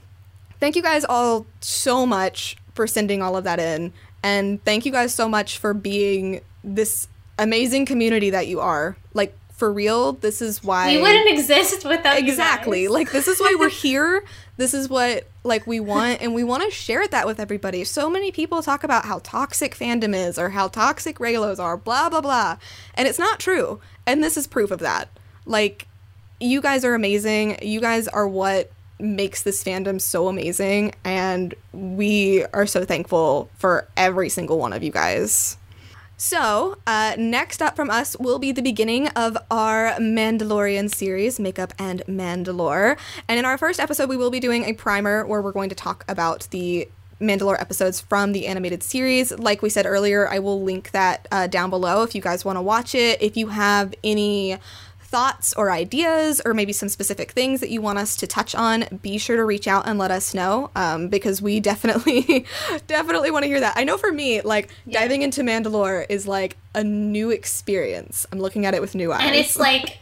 thank you guys all so much for sending all of that in. And thank you guys so much for being this amazing community that you are. Like, for real, this is why. we wouldn't exist without you exactly like this is why we're [LAUGHS] here this is what like we want and we want to share that with everybody. So many people talk about how toxic fandom is or how toxic Reylos are blah blah blah. And it's not true. And this is proof of that. Like you guys are amazing. You guys are what makes this fandom so amazing. And we are so thankful for every single one of you guys so, uh, next up from us will be the beginning of our Mandalorian series, Makeup and Mandalore. And in our first episode, we will be doing a primer where we're going to talk about the Mandalore episodes from the animated series. Like we said earlier, I will link that uh, down below if you guys want to watch it. If you have any thoughts or ideas or maybe some specific things that you want us to touch on be sure to reach out and let us know um, because we [LAUGHS] definitely definitely want to hear that. I know for me like Yeah. diving into mandalore is like a new experience. I'm looking at it with new eyes and it's [LAUGHS] like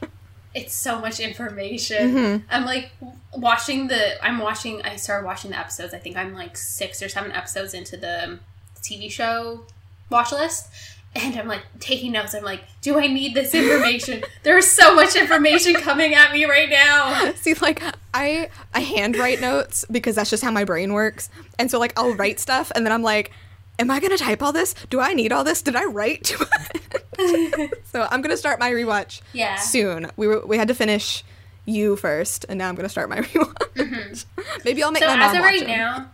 it's so much information. Mm-hmm. i'm like watching the i'm watching i started watching the episodes. I think i'm like six or seven episodes into the tv show watch list and i'm like taking notes i'm like do i need this information [LAUGHS] there's so much information coming at me right now See, like I I handwrite notes because that's just how my brain works. And so like I'll write stuff and then I'm like, am I gonna type all this? Do I need all this? Did I write too much? [LAUGHS] so I'm gonna start my rewatch Yeah. soon. We were we had to finish you first, and now I'm gonna start my [LAUGHS] rewatch. Mm-hmm. Maybe I'll make so my mom as of right now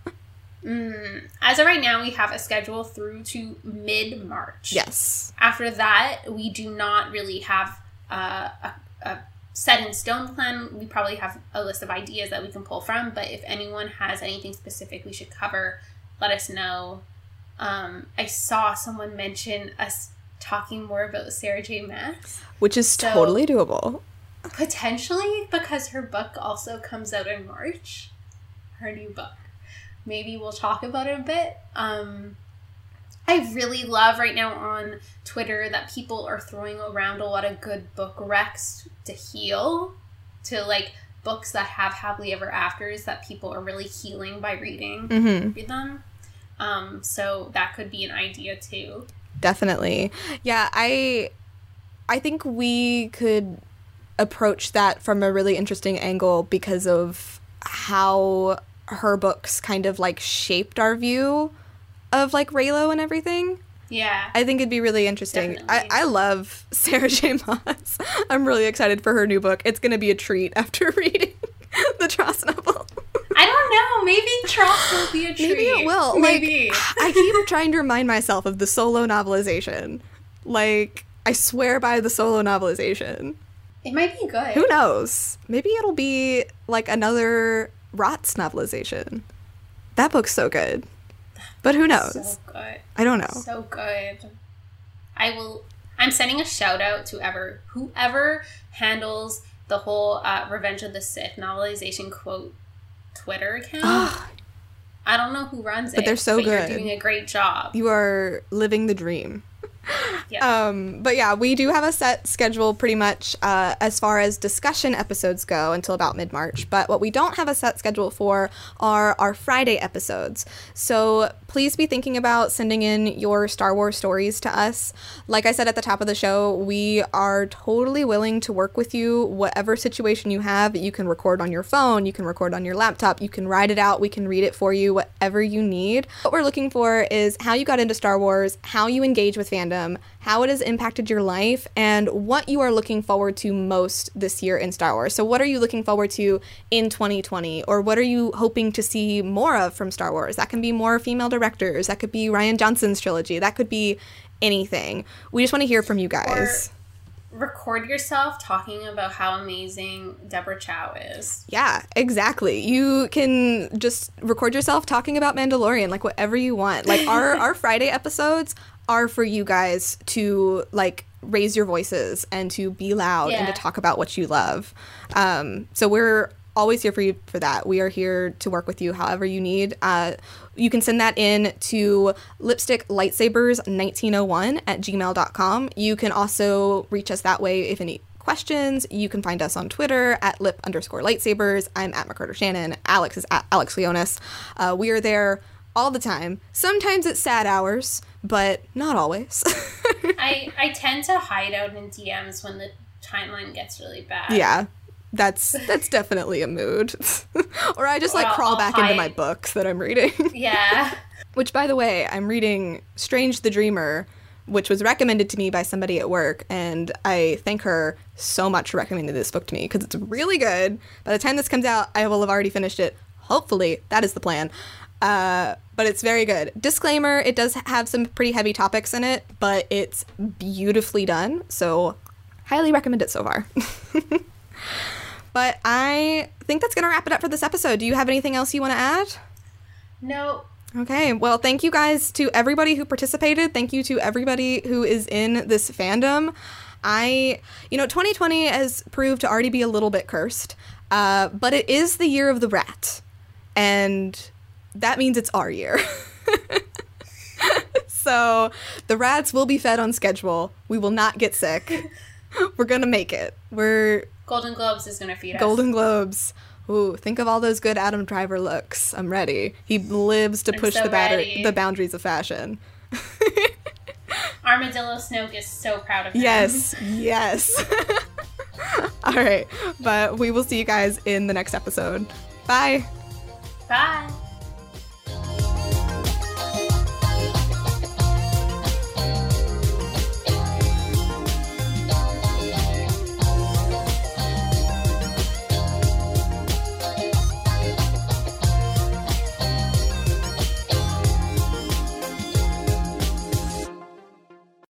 mm, as of right now we have a schedule through to mid-march. Yes. after that we do not really have uh, a, a set in stone plan. We probably have a list of ideas that we can pull from but if anyone has anything specific we should cover let us know. Um, i saw someone mention us talking more about sarah j. Maas Which is So- totally doable. potentially because her book also comes out in march her new book maybe we'll talk about it a bit um I really love right now on Twitter that people are throwing around a lot of good book recs to heal, to like books that have happily ever afters that people are really healing by reading Mm-hmm. read them. Um, so that could be an idea too. Definitely. Yeah, I I think we could approach that from a really interesting angle because of how her books kind of like shaped our view of like Reylo and everything. Yeah. I think it'd be really interesting. I, Definitely. I love [LAUGHS] Sarah J. Maas. I'm really excited for her new book. It's going to be a treat [LAUGHS] after reading [LAUGHS] the TROS novel. I don't know. Maybe TROS will be a treat. Maybe it will. Maybe. Like, I keep trying to remind myself of the solo novelization. Like, I swear by the solo novelization. it might be good. Who knows? Maybe it'll be like another Rots novelization. That book's so good. But who knows? So good. I don't know. So good. I will. I'm sending a shout out to ever whoever handles the whole uh, Revenge of the Sith novelization quote Twitter account. I don't know who runs it, But they're so good. You're doing a great job. You are living the dream. Yeah. Um, but yeah, we do have a set schedule pretty much uh, as far as discussion episodes go until about mid March. But what we don't have a set schedule for are our Friday episodes. So please be thinking about sending in your Star Wars stories to us. Like I said at the top of the show, we are totally willing to work with you, whatever situation you have. You can record on your phone, you can record on your laptop, you can write it out, we can read it for you, whatever you need. What we're looking for is how you got into Star Wars, how you engage with fandom, how it has impacted your life, and what you are looking forward to most this year in Star Wars. So, what are you looking forward to in 2020? Or what are you hoping to see more of from Star Wars? That can be more female directors, that could be Rian Johnson's trilogy, that could be anything. We just want to hear from you guys. Record yourself talking about how amazing Deborah Chow is. Yeah, exactly. You can just record yourself talking about Mandalorian, like whatever you want. Like our [LAUGHS] our Friday episodes are for you guys to like raise your voices and to be loud and to talk about what you love. Um, so we're always here for you for that. We are here to work with you however you need. Uh, you can send that in to lipstick lightsabers 1901 at gmail.com. You can also reach us that way if any questions. You can find us on Twitter at lip underscore lightsabers. I'm at McCarter Shannon. Alex is at Alex Leonis. Uh, we are there all the time. Sometimes it's sad hours, but not always. [LAUGHS] I I tend to hide out in DMs when the timeline gets really bad. yeah. That's that's definitely a mood. [LAUGHS] or I just like crawl I'll back into my books that I'm reading. [LAUGHS] Yeah. Which, by the way, I'm reading Strange the Dreamer, which was recommended to me by somebody at work, and I thank her so much for recommending this book to me because it's really good. By the time this comes out, I will have already finished it. Hopefully, that is the plan. Uh, but it's very good. Disclaimer: It does have some pretty heavy topics in it, but it's beautifully done. So, highly recommend it so far. [LAUGHS] but I think that's gonna wrap it up for this episode. Do you have anything else you want to add? No. Okay, well, thank you guys to everybody who participated. Thank you to everybody who is in this fandom. I, you know, 2020 has proved to already be a little bit cursed, uh, but it is the year of the rat, and that means it's our year. [LAUGHS] so the rats will be fed on schedule. We will not get sick. [LAUGHS] We're gonna make it. We're Golden Globes is gonna feed us. Golden Globes. Ooh, think of all those good Adam Driver looks. I'm ready. He lives to I'm push so the batter- the boundaries of fashion. [LAUGHS] Armadillo Snoke is so proud of him. Yes, yes. all right, but we will see you guys in the next episode. Bye. Bye.